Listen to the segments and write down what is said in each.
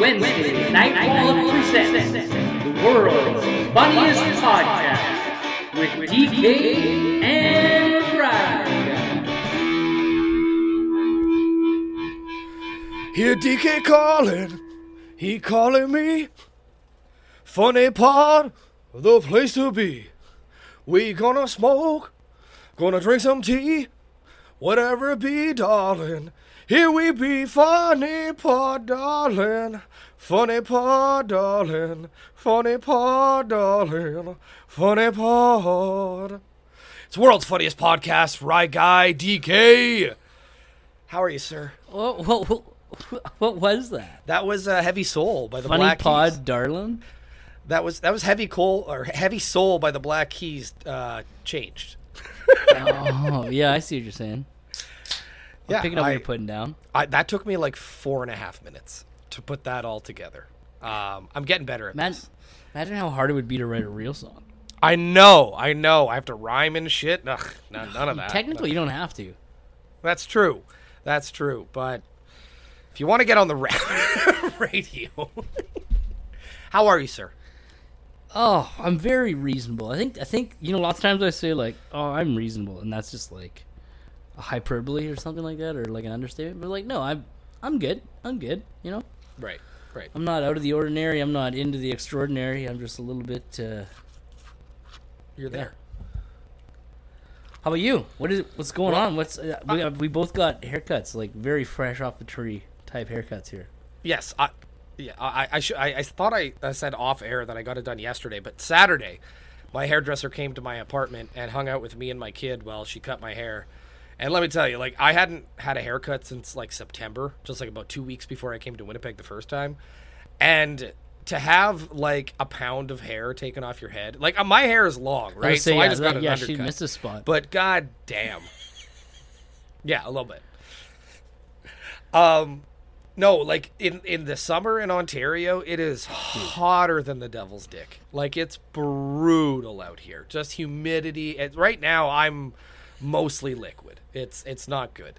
Wednesday, Nightfall presents the world's funniest podcast with DK and Brian. Here DK calling, he calling me. Funny part, the place to be. We gonna smoke, gonna drink some tea, whatever it be, darling. Here we be, funny part, darling. Funny part, darling. Funny part, darling. Funny part. It's world's funniest podcast, right guy, DK. How are you, sir? What, what, what, was that? That was uh, Heavy Soul by the Funny Black Pod Keys. Darlin? That was that was Heavy Coal or Heavy Soul by the Black Keys uh, changed. Oh, yeah, I see what you're saying. I'm Yeah, picking up what you're putting down. I, that took me like four and a half minutes to put that all together. Um, I'm getting better at Man, this. imagine how hard it would be to write a real song. I know, I know. I have to rhyme and shit. Ugh, none, none of that. Technically, you don't have to. That's true. That's true. But if you want to get on the ra- radio, how are you, sir? Oh, I'm very reasonable. I think I think you know. Lots of times I say like, "Oh, I'm reasonable," and that's just like hyperbole or something like that, or like an understatement. But like, no, I'm I'm good. I'm good. You know, Right, right. I'm not out of the ordinary. I'm not into the extraordinary. I'm just a little bit. Uh, You're there. How about you? What is what's going on? What's uh, we, we both got haircuts, like very fresh off the tree type haircuts here. Yes, I, yeah, I, I, should, I, I thought I, I said off air that I got it done yesterday, but Saturday, my hairdresser came to my apartment and hung out with me and my kid while she cut my hair. And let me tell you, like I hadn't had a haircut since like September, just like about two weeks before I came to Winnipeg the first time, and to have like a pound of hair taken off your head, like uh, my hair is long, right? saying, so I yeah, just that- got an yeah, she missed a spot. But god damn. Yeah, a little bit. Um no, like in in the summer in Ontario, it is hotter than the devil's dick. Like it's brutal out here. Just humidity. And right now I'm mostly liquid. It's it's not good.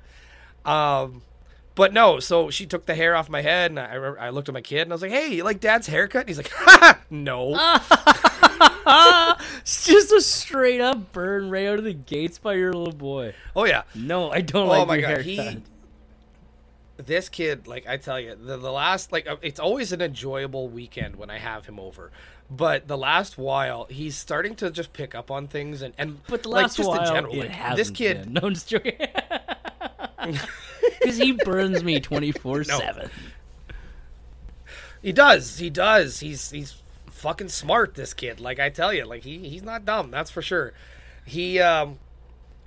Um but no, so she took the hair off my head, and I, remember, I looked at my kid, and I was like, "Hey, you like Dad's haircut?" And he's like, "Ha, no." It's just a straight up burn right out of the gates by your little boy. oh yeah, No, I don't Oh like my your god, haircut. he this kid, like I tell you, the, the last like uh, it's always an enjoyable weekend when I have him over. But the last while, he's starting to just pick up on things and and But the like just while, in general, like this kid. been. No, I'm just joking. Because he burns me 24 7. He does, he does. He's he's fucking smart. This kid, like I tell you, like he he's not dumb. That's for sure. He um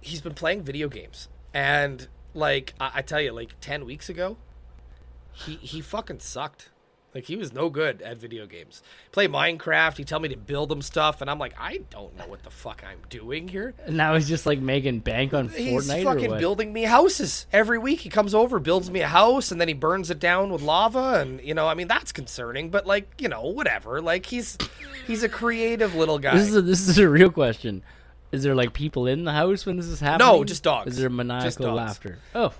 he's been playing video games and like I, I tell you, like ten weeks ago, he he fucking sucked. Like he was no good at video games. Play Minecraft. He tell me to build him stuff, and I'm like, I don't know what the fuck I'm doing here. And now he's just like making bank on He's Fortnite or fucking building me houses every week. He comes over, builds me a house, and then he burns it down with lava. And you know, I mean, that's concerning. But like, you know, whatever. Like he's he's a creative little guy. This is a, this is a real question. Is there like people in the house when this is happening? No, just dogs. Is there Just maniacal laughter? Oh,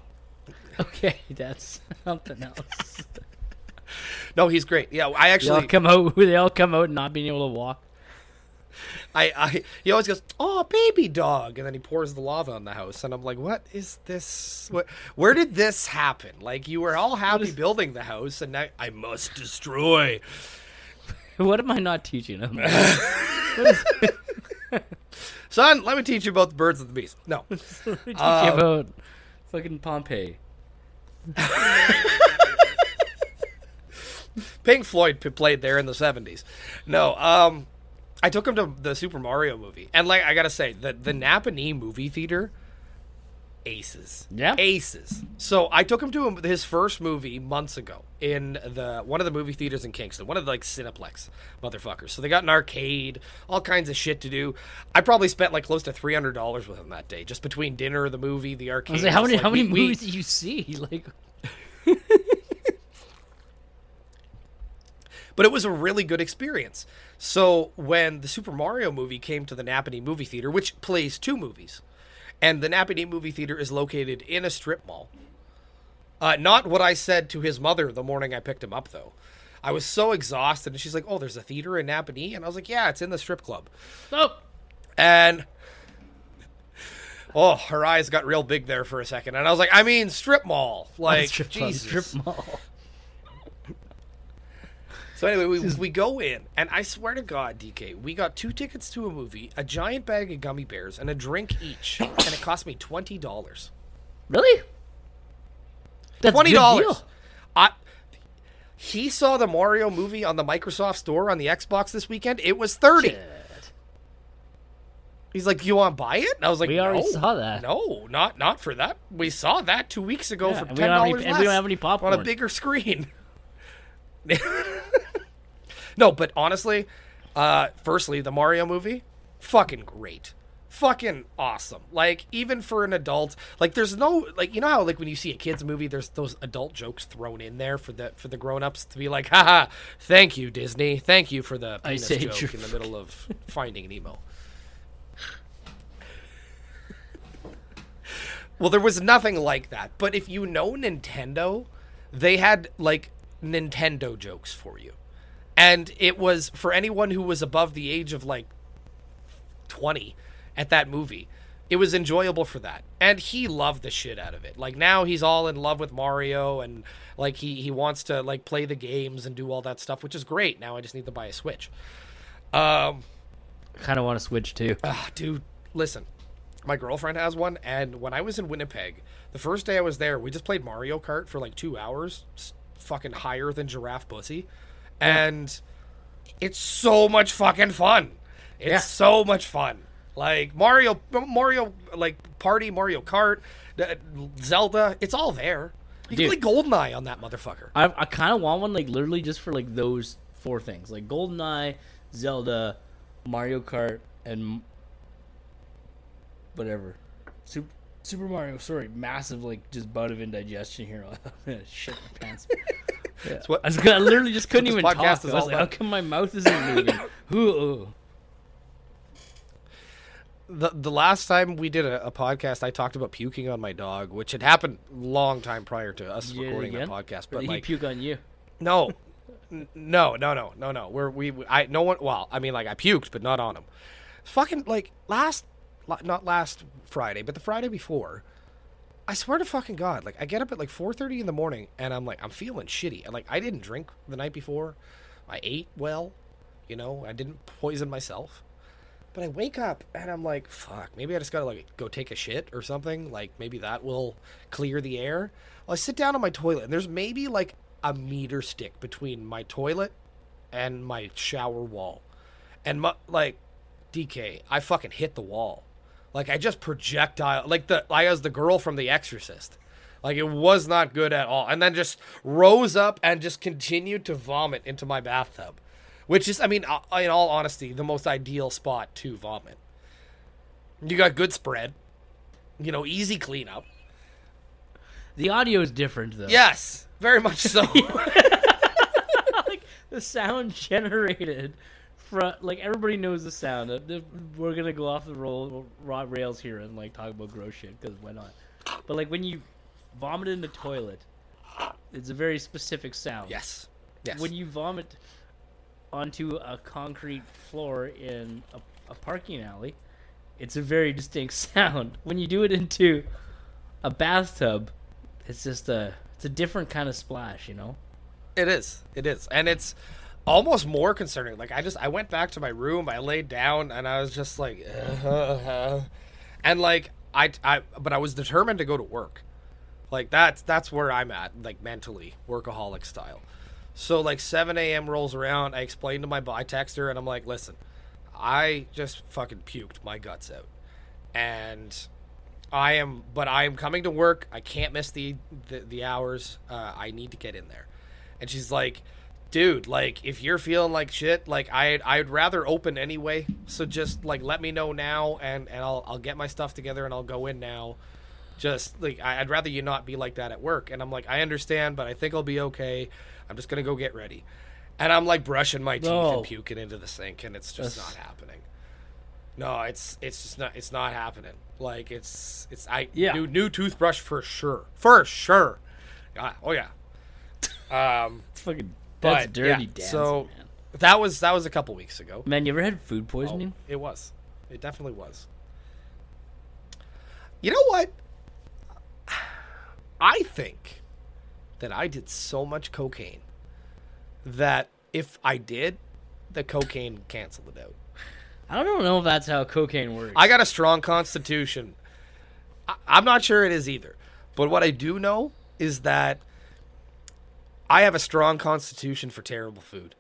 okay, that's something else. no, he's great. Yeah, I actually they all come out. They all come out not being able to walk. I, I, he always goes, "Oh, baby dog," and then he pours the lava on the house, and I'm like, "What is this? What? Where did this happen? Like you were all happy building the house, and now I must destroy." What am I not teaching him? Son, let me teach you about the birds and the bees. No, let me Teach Um, about fucking Pompeii. Pink Floyd played there in the 70s. No, um I took him to the Super Mario movie. And like I got to say, the the Napanee movie theater aces. Yeah. Aces. So I took him to his first movie months ago in the one of the movie theaters in Kingston, one of the like Cineplex motherfuckers. So they got an arcade, all kinds of shit to do. I probably spent like close to $300 with him that day just between dinner, the movie, the I arcade. was like, how many how many we- movies do you see? Like, but it was a really good experience. So when the Super Mario movie came to the Napanee movie theater, which plays two movies, and the Napanee movie theater is located in a strip mall. Uh, not what I said to his mother the morning I picked him up, though. I was so exhausted, and she's like, "Oh, there's a theater in Napanee," and I was like, "Yeah, it's in the strip club." Oh, And oh, her eyes got real big there for a second, and I was like, "I mean, strip mall, like strip club, strip mall. So anyway, we, we go in, and I swear to God, DK, we got two tickets to a movie, a giant bag of gummy bears, and a drink each, and it cost me twenty dollars. Really? That's twenty dollars. I. He saw the Mario movie on the Microsoft Store on the Xbox this weekend. It was thirty. Shit. He's like, "You want to buy it?" And I was like, We already "No, saw that. No, not not for that. We saw that two weeks ago Yeah, for ten we don't have any- dollars and we don't have any popcorn on a bigger screen." no, but honestly, uh, firstly, the Mario movie, fucking great, fucking awesome. Like even for an adult, like there's no like you know how like when you see a kids movie, there's those adult jokes thrown in there for the for the grown ups to be like, haha, thank you Disney, thank you for the penis joke in the middle of Finding an Nemo. Well, there was nothing like that. But if you know Nintendo, they had like Nintendo jokes for you. And it was for anyone who was above the age of like 20 at that movie. It was enjoyable for that. And he loved the shit out of it. Like now he's all in love with Mario and like he he wants to like play the games and do all that stuff, which is great. Now I just need to buy a Switch. Um Kind of want to switch too. Ah, dude, listen. My girlfriend has one, and when I was in Winnipeg, the first day I was there, we just played Mario Kart for like two hours, s- fucking higher than giraffe pussy, and it's so much fucking fun. It's Yeah. so much fun. Like Mario, Mario, like Party, Mario Kart, uh, Zelda, it's all there. You Dude. can play Goldeneye on that motherfucker. I, I kind of want one like literally just for like those four things, like GoldenEye, Zelda, Mario Kart, and whatever. Super, Super Mario. Sorry, massive like just bout of indigestion here. I'm gonna shit my pants. Yeah. what- I, was I literally just couldn't even talk. I was all like, how come my mouth isn't moving? ooh, ooh. the the last time we did a, a podcast, I talked about puking on my dog, which had happened long time prior to us You did it recording that again? podcast. Or But did like, he puke on you? no, N- no, no, no, no, no. We're we I no one. Well, I mean, like I puked, but not on him. Fucking like last, la- not last Friday, but the Friday before. I swear to fucking God, like I get up at like four thirty in the morning, and I'm like I'm feeling shitty. And like I didn't drink the night before, I ate well, you know, I didn't poison myself. But I wake up and I'm like, fuck, maybe I just gotta like go take a shit or something. Like maybe that will clear the air. Well, I sit down on my toilet and there's maybe like a meter stick between my toilet and my shower wall. And my, like DK, I fucking hit the wall. Like I just projectile like the I was the girl from The Exorcist. Like it was not good at all. And then just rose up and just continued to vomit into my bathtub. Which is I mean, uh, in all honesty, the most ideal spot to vomit. You got good spread. You know, easy cleanup. The audio is different though. Yes, very much so. like the sound generated from like everybody knows the sound. We're gonna go off the roll raw rails here and like talk about gross shit because why not? But like when you vomit in the toilet, it's a very specific sound. yes. Yes. When you vomit onto a concrete floor in a, a parking alley, it's a very distinct sound. When you do it into a bathtub, it's just a it's a different kind of splash, you know. It is. It is. And it's almost more concerning. Like I just I went back to my room, I laid down and I was just like uh, and like I I but I was determined to go to work. Like that's that's where I'm at, like mentally, workaholic style. So like 7 a.m. rolls around. I explain to my I text her and I'm like, listen, I just fucking puked my guts out, and I am, but I am coming to work. I can't miss the the, the hours. Uh, I need to get in there. And she's like, dude, like if you're feeling like shit, like I I'd rather open anyway. So just like let me know now, and and I'll I'll get my stuff together and I'll go in now. Just like I'd rather you not be like that at work. And I'm like, I understand, but I think I'll be okay. I'm just gonna go get ready. And I'm like brushing my teeth No. and puking into the sink, and it's just That's- not happening. No, it's it's just not it's not happening. Like it's it's I Yeah. new new toothbrush for sure. For sure. Ah, oh yeah. Um It's fucking That's But, dirty yeah, so- man. That was that was a couple weeks ago. Man, you ever had food Oh, poisoning? it was. It definitely was. You know what? I think that I did so much cocaine that if I did, the cocaine canceled it out. I don't know if that's how cocaine works. I got a strong constitution. I'm not sure it is either. But what I do know is that I have a strong constitution for terrible food.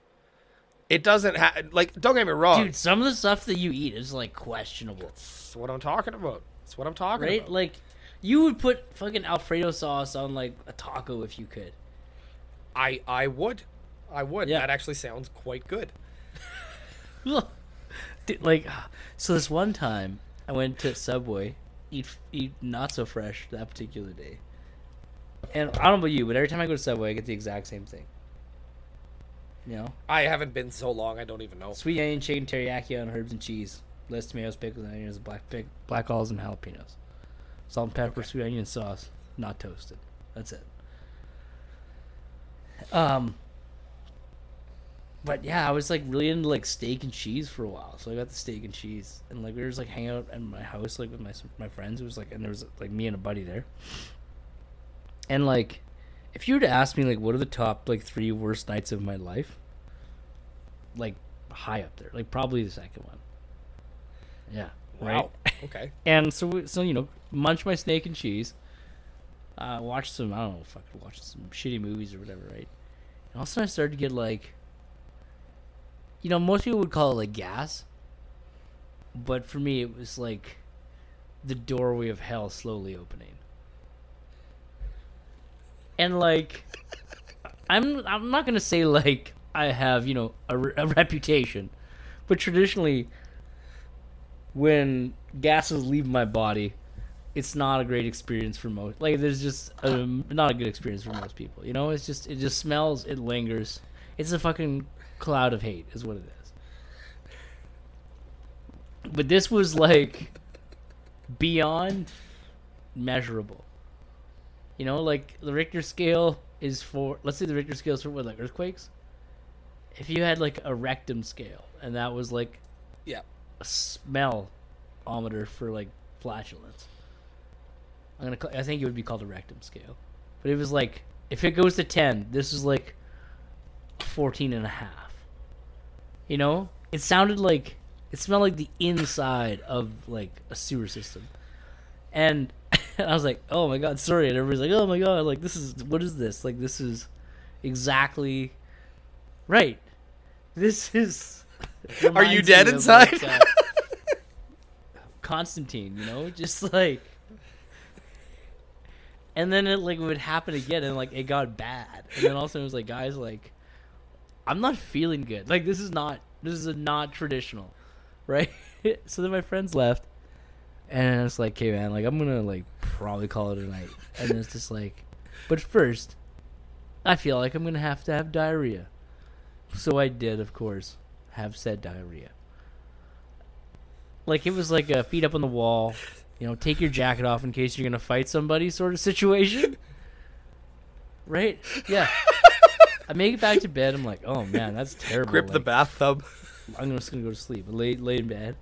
It doesn't have like don't get me wrong. Dude, some of the stuff that you eat is like questionable, That's what I'm talking about. That's what I'm talking right? about. Like, you would put fucking Alfredo sauce on like a taco if you could. I I would. I would. Yeah. That actually sounds quite good. Dude, like, so this one time I went to Subway, eat eat not so fresh that particular day, and I don't know about you, but every time I go to Subway, I get the exact same thing. You know, I haven't been so long. I don't even know. sweet onion chicken teriyaki on herbs and cheese, lettuce, tomatoes, pickles, onions, black pick, black olives, and jalapenos, salt and pepper, sweet onion sauce, not toasted. That's it. Um. But yeah, I was like really into like steak and cheese for a while, so I got the steak and cheese, and like we were just like hanging out at my house like with my my friends. It was like, and there was like me and a buddy there, and like, if you were to ask me like what are the top like three worst nights of my life, like high up there, like probably the second one. Yeah. Right. Wow. Okay. And so, we, so you know, munch my snake and cheese. Uh, watch some, I don't know, fucking watch some shitty movies or whatever, right? And all of a sudden, I started to get like, you know, most people would call it like gas, but for me, it was like the doorway of hell slowly opening. And like, I'm I'm not gonna say like I have you know a, a reputation, but traditionally, when gases leave my body, it's not a great experience for most. Like, there's just um, not a good experience for most people. You know, it's just it just smells, it lingers. It's a fucking cloud of hate, is what it is. But this was like beyond measurable. You know, like the Richter scale is for let's say the Richter scale is for what like earthquakes. If you had like a rectum scale and that was like Yeah. a smellometer for like flatulence. I'm gonna. Call, I think it would be called a rectum scale, but it was like if it goes to ten, this is like 14 and a half. You know, it sounded like it smelled like the inside of like a sewer system, and I was like, oh my god, sorry, and everybody's like, oh my god, like this is what is this? Like this is exactly right. This is. Are you dead inside? like, uh, Constantine, you know, just like. And then it like would happen again, and like it got bad, and then also it was like, guys, like, I'm not feeling good. Like this is not this is not traditional, right? so then my friends left, and it's like, okay, man, like I'm gonna like probably call it a night, and it's just like, but first, I feel like I'm gonna have to have diarrhea, so I did, of course, have said diarrhea. Like it was like a feet up on the wall, you know, take your jacket off in case you're gonna fight somebody sort of situation. Right? Yeah. I make it back to bed. I'm like, oh man, that's terrible. Grip the bathtub. I'm just gonna go to sleep. Lay lay in bed,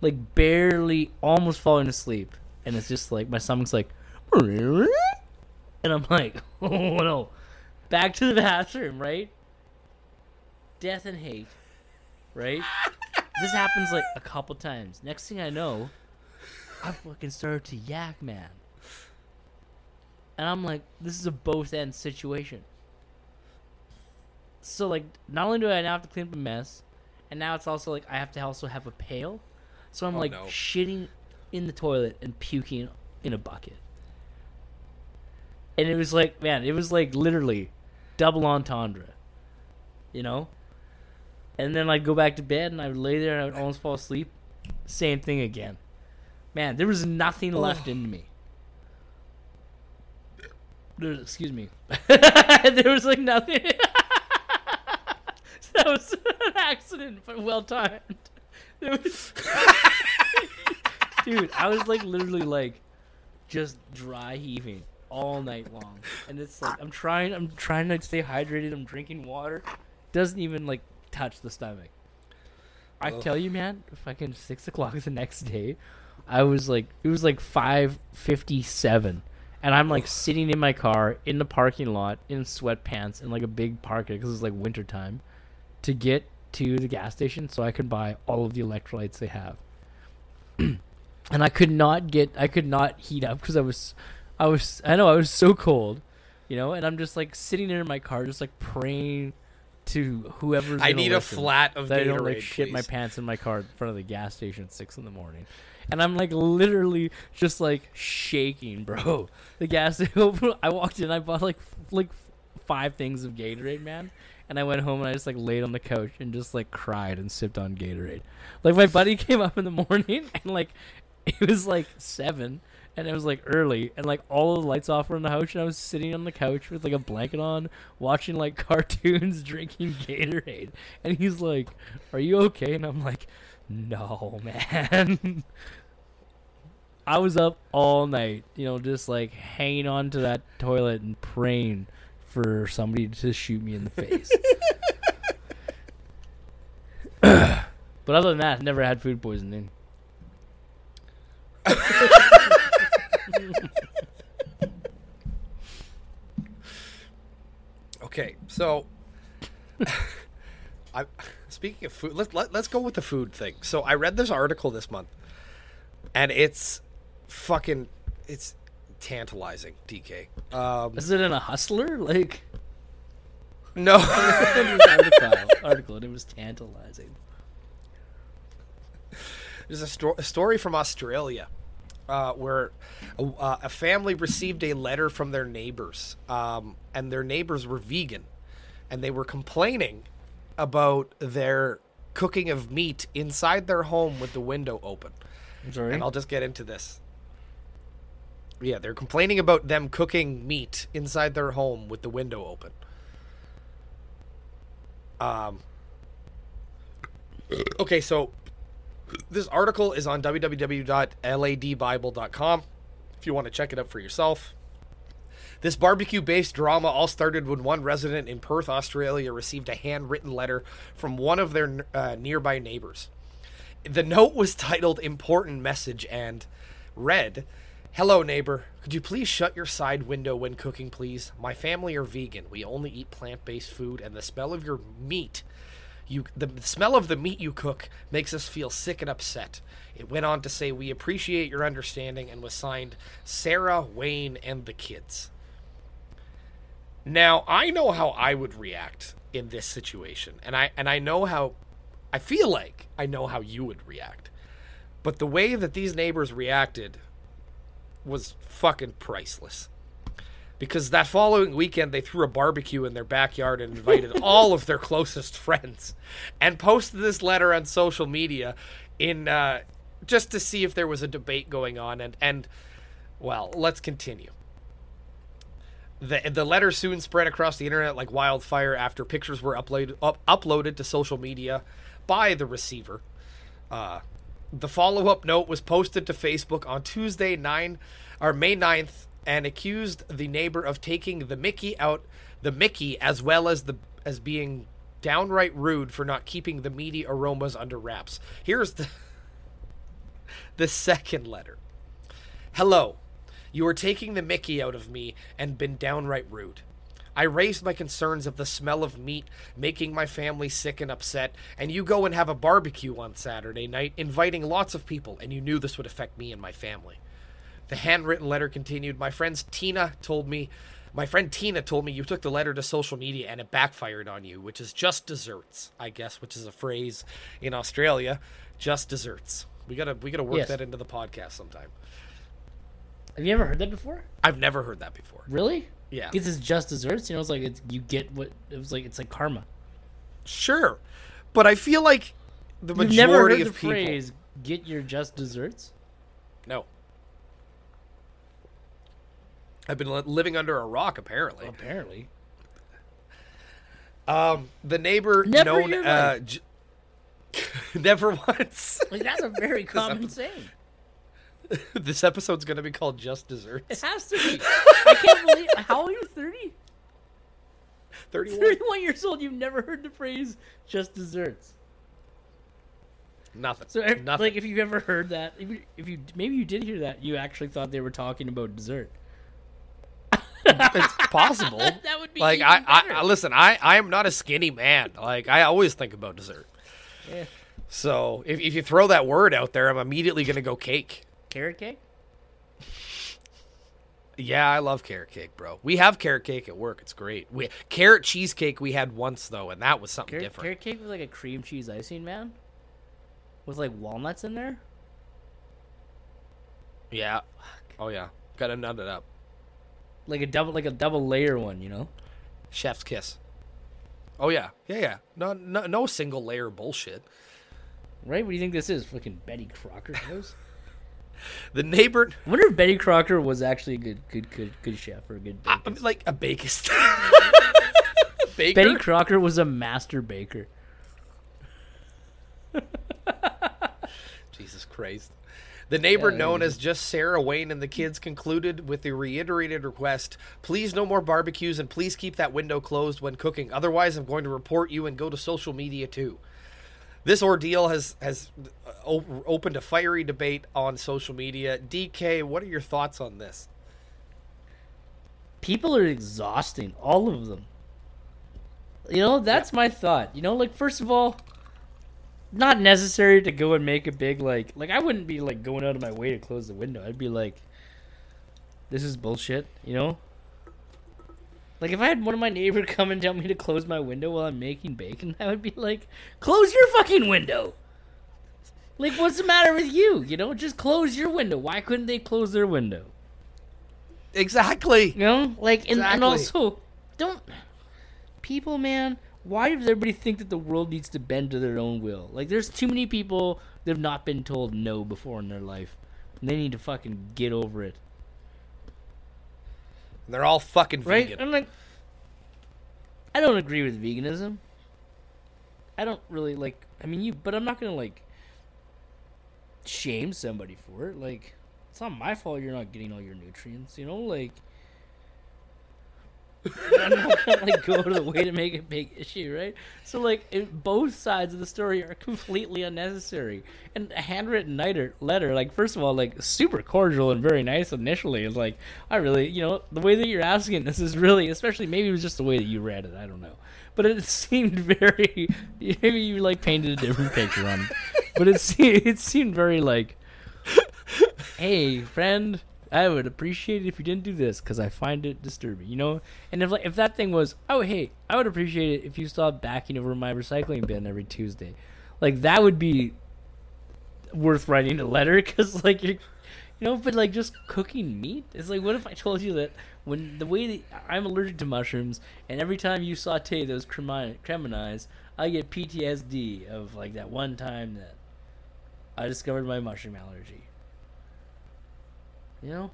like barely, almost falling asleep, and it's just like my stomach's like, and I'm like, oh no, back to the bathroom, right? Death and hate, right? this happens like a couple times. Next thing I know, I fucking started to yak, man. And I'm like, this is a both end situation. So like, not only do I now have to clean up a mess, and now it's also like I have to also have a pail. So I'm Oh, like no. shitting in the toilet and puking in a bucket. And it was like, man, it was like literally double entendre. You know? And then I'd go back to bed and I would lay there and I would almost fall asleep. Same thing again. Man, there was nothing oh. left in me. There- Excuse me. there was like nothing. that was an accident, but well timed. Dude, I was like literally like just dry heaving all night long, and it's like I'm trying, I'm trying to stay hydrated. I'm drinking water, doesn't even like touch the stomach. I Ugh. tell you, man, fucking six o'clock the next day, I was like, it was like five fifty-seven, and I'm like sitting in my car in the parking lot in sweatpants and like a big parka because it's like winter time, to get to the gas station so I could buy all of the electrolytes they have. and I could not get, I could not heat up because I was, I was, I know I was so cold, you know, and I'm just like sitting there in my car, just like praying to whoever's. I need a flat of that I Gatorade, don't like shit my pants in my car in front of the gas station at six in the morning. And I'm like literally just like shaking, bro. The gas I walked in, I bought like like five things of Gatorade, man. And I went home and I just like laid on the couch and just like cried and sipped on Gatorade. Like my buddy came up in the morning and like it was like seven and it was like early and like all the lights off were in the house and I was sitting on the couch with like a blanket on, watching like cartoons, drinking Gatorade. And he's like, Are you okay? And I'm like, No, man. I was up all night, you know, just like hanging on to that toilet and praying for somebody to shoot me in the face. but other than that, never had food poisoning. Okay, so I speaking of food, let's let, let's go with the food thing. So I read this article this month, and it's fucking it's tantalizing. DK, um, Is it in a hustler? Like no, article, article, and it was tantalizing. there's a, sto- a story from Australia. Uh, where a, uh, a family received a letter from their neighbors, um, and their neighbors were vegan, and they were complaining about their cooking of meat inside their home with the window open. Sorry. And I'll just get into this. Yeah, they're complaining about them cooking meat inside their home with the window open. Um. Okay, so this article is on www.ladbible.com if you want to check it out for yourself. This barbecue based drama all started when one resident in Perth, Australia received a handwritten letter from one of their uh, nearby neighbors. The note was titled Important Message and read Hello, neighbor. Could you please shut your side window when cooking, please? My family are vegan. We only eat plant based food, and the smell of your meat. You, the smell of the meat you cook makes us feel sick and upset. It went on to say, We appreciate your understanding, and was signed Sarah, Wayne, and the kids. Now, I know how I would react in this situation, and I and I know how I feel like I know how you would react. But the way that these neighbors reacted was fucking priceless. Because that following weekend they threw a barbecue in their backyard and invited all of their closest friends and posted this letter on social media in uh, just to see if there was a debate going on and and well, let's continue. The, the letter soon spread across the internet like wildfire after pictures were uploaded up, uploaded to social media by the receiver. Uh, the follow-up note was posted to Facebook on Tuesday 9 or May 9th and accused the neighbor of taking the Mickey out the Mickey as well as the as being downright rude for not keeping the meaty aromas under wraps. Here's the the second letter. Hello. You are taking the Mickey out of me and been downright rude. I raised my concerns of the smell of meat making my family sick and upset, and you go and have a barbecue on Saturday night, inviting lots of people, and you knew this would affect me and my family. The handwritten letter continued My friends Tina told me, my friend Tina told me you took the letter to social media and it backfired on you, which is just desserts, I guess, which is a phrase in Australia. Just desserts. We gotta we gotta work Yes. that into the podcast sometime. Have you ever heard that before? I've never heard that before. Really? Yeah. Because it's just desserts. You know, it's like it's, you get what it was like. It's like karma. Sure, but I feel like the You've majority never heard the of people. phrase "get your just desserts." No. I've been living under a rock, apparently. Apparently, Um, the neighbor Never known uh, j- never once. like that's a very common saying. this episode's gonna be called Just Desserts. It has to be. I can't believe. How old are you? 30? Thirty-one. 31 years old. You've never heard the phrase "just desserts." Nothing. So, if, Nothing. like, if you've ever heard that, if you, if you maybe you did hear that, you actually thought they were talking about dessert. it's possible. That would be like I, I. I listen. I, I am not a skinny man. Like I always think about dessert. Yeah. So if, if you throw that word out there, I'm immediately gonna go cake. Carrot cake. Yeah, I love carrot cake, bro. We have carrot cake at work. It's great. We carrot cheesecake we had once though, and that was something Carrot, different. carrot cake with like a cream cheese icing, man. With like walnuts in there. Yeah. Oh yeah. Gotta nut it up. Like a double, like a double layer one, you know. Chef's kiss. Oh yeah. Yeah yeah. No no, no single layer bullshit. Right? What do you think this is? Fucking Betty Crocker's house. The neighbor, I wonder if Betty Crocker was actually a good, good, good, good chef or a good I- baker. like a bakist. Baker. Betty Crocker was a master baker. Jesus Christ. The neighbor Yeah, known as just Sarah Wayne and the kids concluded with the reiterated request please no more barbecues and please keep that window closed when cooking. Otherwise, I'm going to report you and go to social media too. This ordeal has has uh, opened a fiery debate on social media. DK, what are your thoughts on this? People are exhausting, all of them. You know, that's my thought. You know, like first of all, not necessary to go and make a big like like I wouldn't be like going out of my way to close the window. I'd be like this is bullshit, you know? Like if I had one of my neighbors come and tell me to close my window while I'm making bacon, I would be like, "Close your fucking window." Like what's the matter with you? You know, just close your window. Why couldn't they close their window? Exactly. You know, like, and, and also, don't people, man. Why does everybody think that the world needs to bend to their own will? Like, there's too many people that have not been told no before in their life, and they need to fucking get over it, They're all fucking right? vegan. I'm like, I don't agree with veganism. I don't really like. I mean, you, but I'm not gonna like shame somebody for it. Like, it's not my fault you're not getting all your nutrients. You know, like. I'm not gonna like go to the way to make a big issue, right? So like, it, both sides of the story are completely unnecessary. And a handwritten letter, letter, like first of all, like super cordial and very nice initially. It's like, I really, you know, the way that you're asking this is really, especially maybe it was just the way that you read it. I don't know, but it seemed very. Maybe you like painted a different picture on but it seemed it seemed very like, hey friend. I would appreciate it if you didn't do this because I find it disturbing, you know. And if like if that thing was, oh hey, I would appreciate it if you stopped backing over my recycling bin every Tuesday, like that would be worth writing a letter because like you're, you know. But like just cooking meat, it's like what if I told you that when the way that I'm allergic to mushrooms, and every time you saute those cremi- creminis, I get PTSD of like that one time that I discovered my mushroom allergy. You know.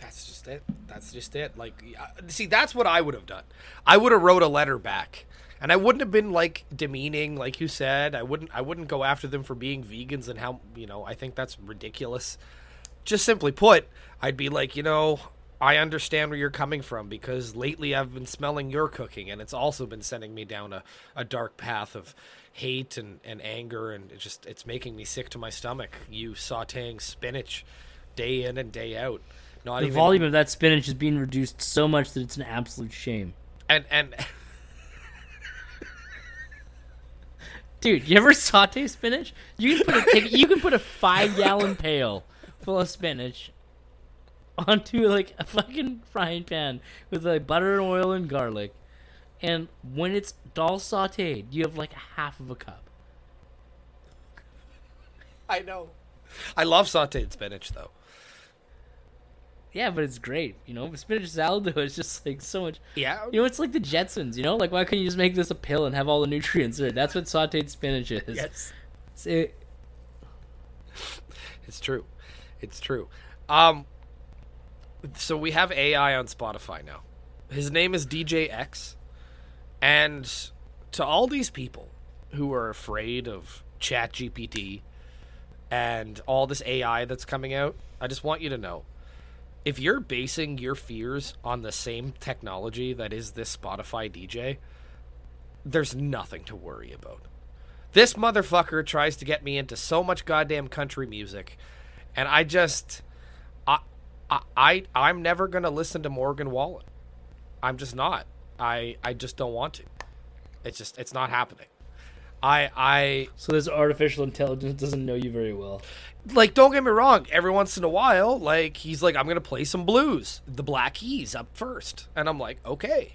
That's just it. That's just it. Like, see, that's what I would have done. I would have wrote a letter back, and I wouldn't have been like demeaning, like you said. I wouldn't. I wouldn't go after them for being vegans and how you know. I think that's ridiculous. Just simply put, I'd be like, you know, I understand where you're coming from because lately I've been smelling your cooking, and it's also been sending me down a, a dark path of hate and, and anger, and it just it's making me sick to my stomach. You sautéing spinach day in and day out. Not The even volume of that spinach is being reduced so much that it's an absolute shame. and and Dude, you ever saute spinach? You can put a take, you can put a five gallon pail full of spinach onto like a fucking frying pan with like butter and oil and garlic, and when it's all sautéed, you have like a half of a cup. I know. I love sautéed spinach though. Yeah, but it's great. You know, spinach salad though is just like so much. Yeah. You know, it's like the Jetsons. You know, like why couldn't you just make this a pill and have all the nutrients in it? That's what sautéed spinach is. Yes. It's- it- It's true. It's true. Um so we have AI on Spotify now. His name is DJ X. And to all these people who are afraid of ChatGPT and all this AI that's coming out, I just want you to know if you're basing your fears on the same technology that is this Spotify DJ, there's nothing to worry about. This motherfucker tries to get me into so much goddamn country music, and I just, I, I, I I'm never gonna listen to Morgan Wallen. I'm just not. I, I just don't want to. It's just, it's not happening. I, I, So this artificial intelligence doesn't know you very well. like don't get me wrong every once in a while like he's like i'm gonna play some blues. The black keys up first. And i'm like okay.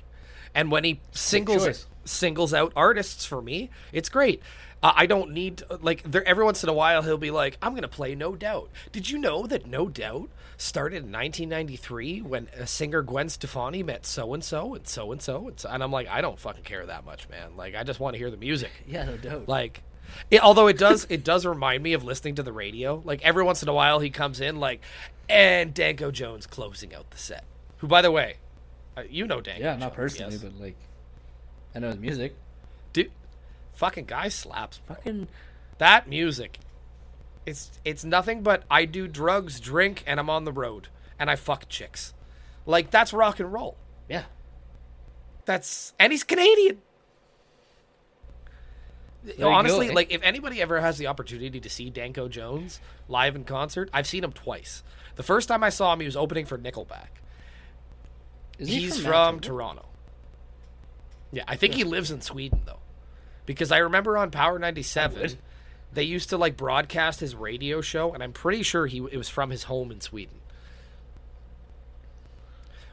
And when he singles singles out artists for me it's great. Uh, i don't need like there every once in a while he'll be like i'm gonna play no doubt. Did you know that no doubt started in 1993 when a singer gwen stefani met so and so and so and so and so and i'm like i don't fucking care that much man like i just want to hear the music Yeah, no doubt. like it, although it does it does remind me of listening to the radio like every once in a while he comes in like and danko jones closing out the set who by the way uh, you know danko yeah, not Jones, personally, yes. but like, I know his music. dude fucking guy slaps bro. Fucking that music it's it's nothing but i do drugs drink and i'm on the road and i fuck chicks like that's rock and roll yeah. That's and he's Canadian. you Honestly, eh? like if anybody ever has the opportunity to see Danko Jones live in concert, I've seen him twice. The first time I saw him, he was opening for Nickelback. Is he He's from from, Toronto. Yeah, I think he lives in Sweden though, because I remember on Power ninety seven. They used to like broadcast his radio show, and I'm pretty sure he it was from his home in Sweden.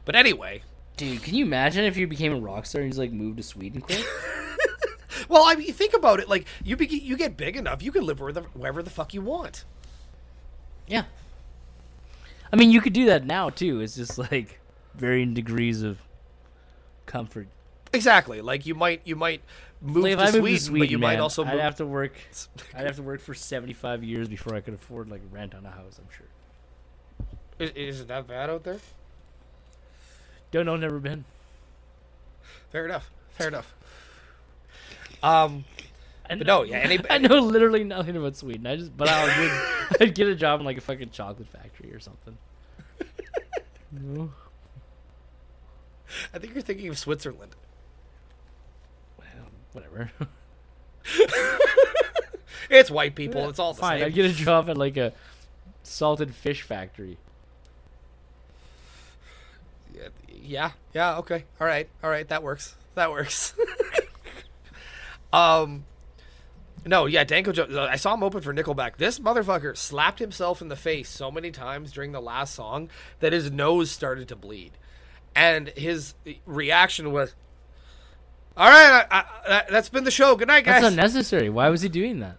But anyway, Dude, can you imagine if you became a rock star and you just like moved to Sweden quick? well, I mean, think about it. Like you be, you get big enough, you can live where the, wherever the fuck you want. yeah. I mean, you could do that now too. It's just like varying degrees of comfort. Exactly. Like you might you might move Like, if to, I Sweden, moved to Sweden, but you might man, also I'd have to work. I'd have to work for seventy-five years before I could afford like rent on a house. I'm sure. Is, is it that bad out there? Don't know. Never been. Fair enough. Fair enough. Um, I But no, yeah, any- I know literally nothing about Sweden. I just, but I'll get, I'd get a job in like a fucking chocolate factory or something. No. I think you're thinking of Switzerland. Whatever. It's white people. It's all the Fine. same. I'd get a job at like a salted fish factory. Yeah. Yeah. Okay. All right. All right. That works. That works. um. No, yeah, Danko Jones. I saw him open for Nickelback. This motherfucker slapped himself in the face so many times during the last song that his nose started to bleed, and his reaction was, "All right, I, I, that- that's been the show. Good night, guys. That's unnecessary. Why was he doing that?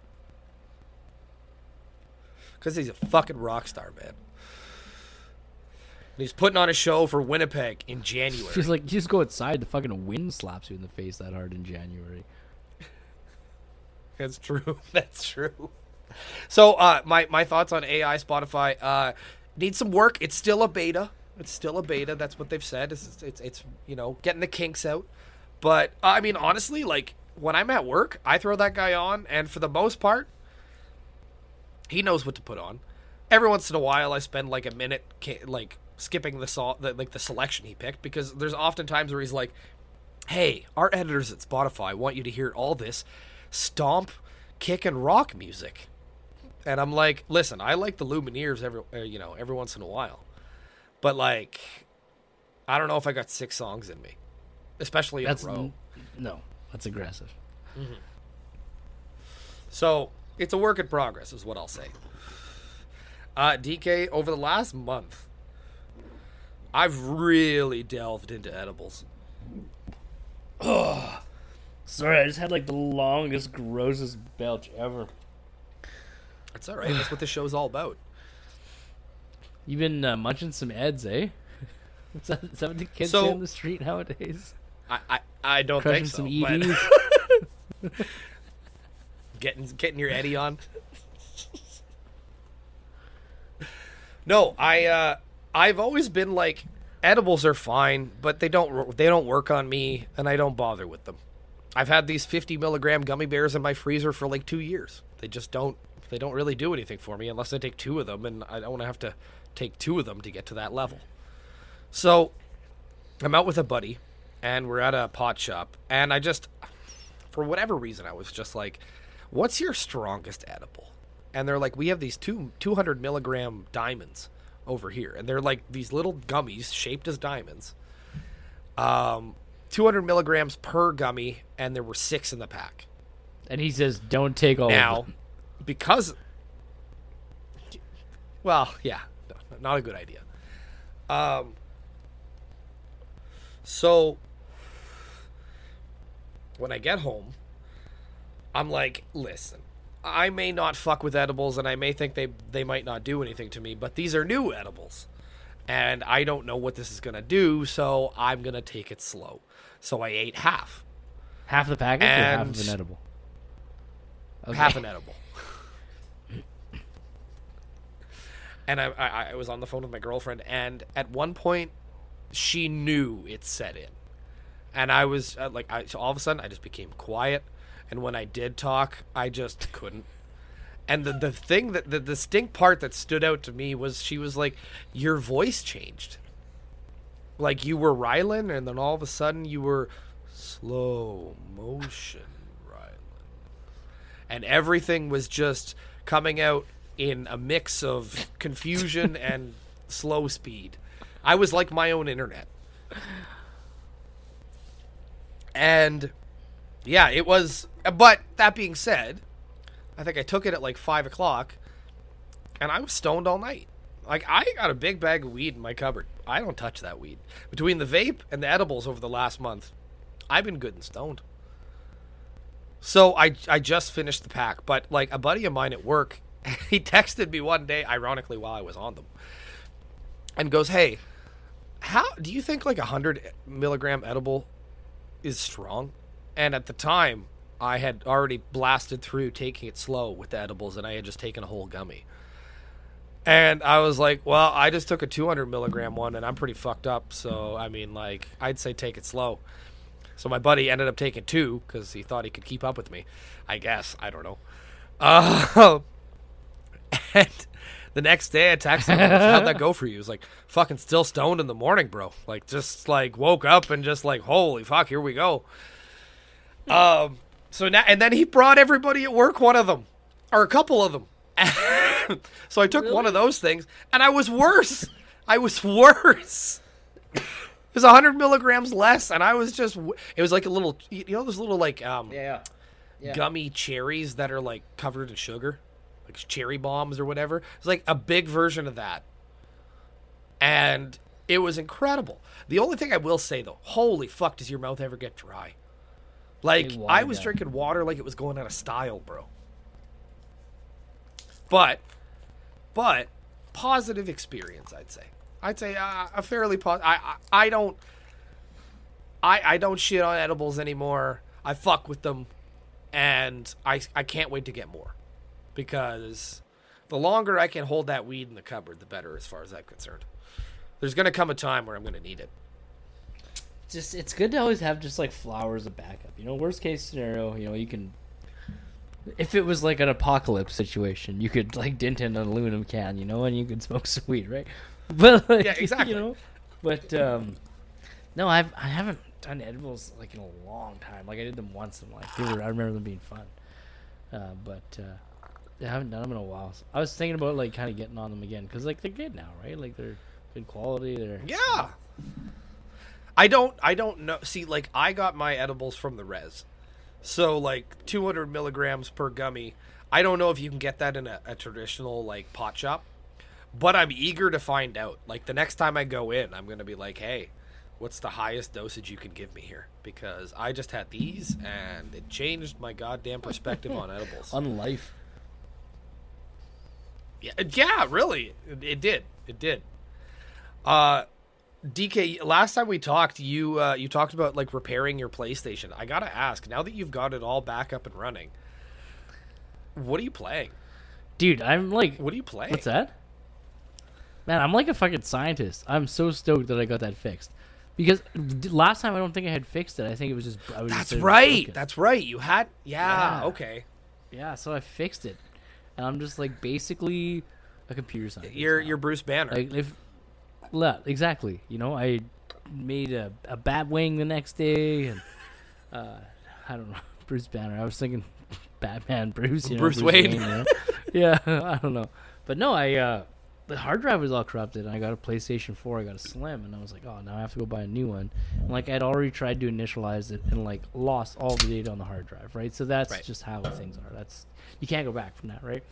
Because he's a fucking rock star, man. And he's putting on a show for Winnipeg in January. Just like you just go outside, the fucking wind slaps you in the face that hard in January. That's true. That's true. So, uh, my my thoughts on AI Spotify uh, needs some work. It's still a beta. It's still a beta. That's what they've said. It's it's, it's you know getting the kinks out. But I mean, honestly, like when I'm at work, I throw that guy on, and for the most part, he knows what to put on. Every once in a while, I spend like a minute like skipping the, so- the like the selection he picked because there's often times where he's like, "Hey, our editors at Spotify want you to hear all this stomp, kick, and rock music," and I'm like, "Listen, I like the Lumineers every uh, you know every once in a while, but like, I don't know if I got six songs in me, especially in That's a row." no, that's aggressive. So it's a work in progress, is what I'll say. Uh, DK, over the last month, I've really delved into edibles. Oh, Sorry, I just had like the longest, grossest belch ever. That's all right. That's what this show's all about. You've been uh, munching some eds, eh? Is that, is that what the kids So- say on the street nowadays? I I, I don't Crushing think so. some EDs. getting getting your Eddie on. no, I uh, I've always been like edibles are fine, but they don't they don't work on me, and I don't bother with them. I've had these 50 milligram gummy bears in my freezer for like two years. They just don't They don't really do anything for me unless I take two of them, and I don't want to have to take two of them to get to that level. So I'm out with a buddy, and we're at a pot shop, and I just, for whatever reason, I was just like, "What's your strongest edible?" And they're like, "We have these two 200 milligram diamonds over here, and they're like these little gummies shaped as diamonds." Um, 200 milligrams per gummy, and there were six in the pack. And he says, "Don't take all." Now, of them. because, well, yeah, not a good idea. Um, so when I get home, I'm like, listen, I may not fuck with edibles, and I may think they they might not do anything to me, but these are new edibles, and I don't know what this is gonna do, so I'm gonna take it slow. So I ate half, half the package or half of an edible. Okay. half an edible. and I, I, I was on the phone with my girlfriend, and at one point, she knew it set in, and I was uh, like, I so all of a sudden, I just became quiet, and when I did talk, I just couldn't. And the the thing that the distinct part that stood out to me was she was like, "Your voice changed." Like you were Rylan, and then all of a sudden you were slow motion Rylan and everything was just coming out in a mix of confusion and slow speed. I was like my own internet. And yeah, it was. But that being said, I think I took it at like five o'clock, and I was stoned all night. Like I got a big bag of weed in my cupboard. I don't touch that weed. Between the vape and the edibles over the last month, I've been good and stoned. So I I just finished the pack, but like a buddy of mine at work, he texted me one day, ironically while I was on them, and goes, "Hey, how do you think like a hundred milligram edible is strong?" And at the time, I had already blasted through taking it slow with the edibles, and I had just taken a whole gummy. And I was like, "Well, I just took a 200 milligram one, and I'm pretty fucked up. So I mean, like, I'd say take it slow." So my buddy ended up taking two because he thought he could keep up with me. I guess I don't know. Uh, and the next day I texted him, "How'd that go for you?" He was like, "Fucking still stoned in the morning, bro. Like just like woke up and just like holy fuck, here we go." Um. So now and then he brought everybody at work one of them, or a couple of them. so I took one of those things, and I was worse. I was worse. It was 100 milligrams less, and I was just. It was like a little, you know, those little like um, Yeah. Yeah. gummy cherries that are like covered in sugar, like cherry bombs or whatever. It's like a big version of that, and it was incredible. The only thing I will say though, holy fuck, does your mouth ever get dry? Like I was drinking water like it was going out of style, bro. But, but positive experience, I'd say. I'd say uh, a fairly positive. I, I I don't. I I don't shit on edibles anymore. I fuck with them, and I I can't wait to get more, because the longer I can hold that weed in the cupboard, the better, as far as I'm concerned. There's gonna come a time where I'm gonna need it. just it's good to always have just like flowers of backup. You know, worst case scenario, you know, you can. If it was like an apocalypse situation, you could like dent in an aluminum can, you know, and you could smoke some weed, right? But like, Yeah, exactly. You know, but um, no, I've I haven't done edibles like in a long time. Like I did them once, and like were, I remember them being fun. Uh, but uh, I haven't done them in a while. So I was thinking about like kind of getting on them again because like they're good now, right? Like they're good quality. They're Yeah. I don't I don't know see like I got my edibles from the res. So like 200 milligrams per gummy. I don't know if you can get that in a, a traditional like pot shop, but I'm eager to find out. Like the next time I go in, I'm gonna be like, hey, what's the highest dosage you can give me here? Because I just had these and it changed my goddamn perspective on edibles. on life. Yeah, yeah, really, it, it did. It did. Uh, DK, last time we talked, you uh, you talked about like repairing your PlayStation. I gotta ask, now that you've got it all back up and running, what are you playing? Dude, I'm like, What are you playing? what's that? Man, I'm like a fucking scientist. I'm so stoked that I got that fixed. Because last time I don't think I had fixed it. I think it was just. I was That's was right. That's right. You had. Yeah. Yeah. Okay. Yeah, so I fixed it. And I'm just like basically a computer scientist. You're now. you're Bruce Banner. like if, yeah, exactly. You know, I made a a bat wing the next day, and uh, I don't know Bruce Banner. I was thinking Batman Bruce. You know, Bruce Wayne. you know? yeah, I don't know, but no, I uh, the hard drive was all corrupted. And I got a PlayStation 4. I got a Slim, and I was like, oh, now I have to go buy a new one. And like I'd already tried to initialize it and like lost all the data on the hard drive, right? So that's Right. just how things are. That's you can't go back from that, right?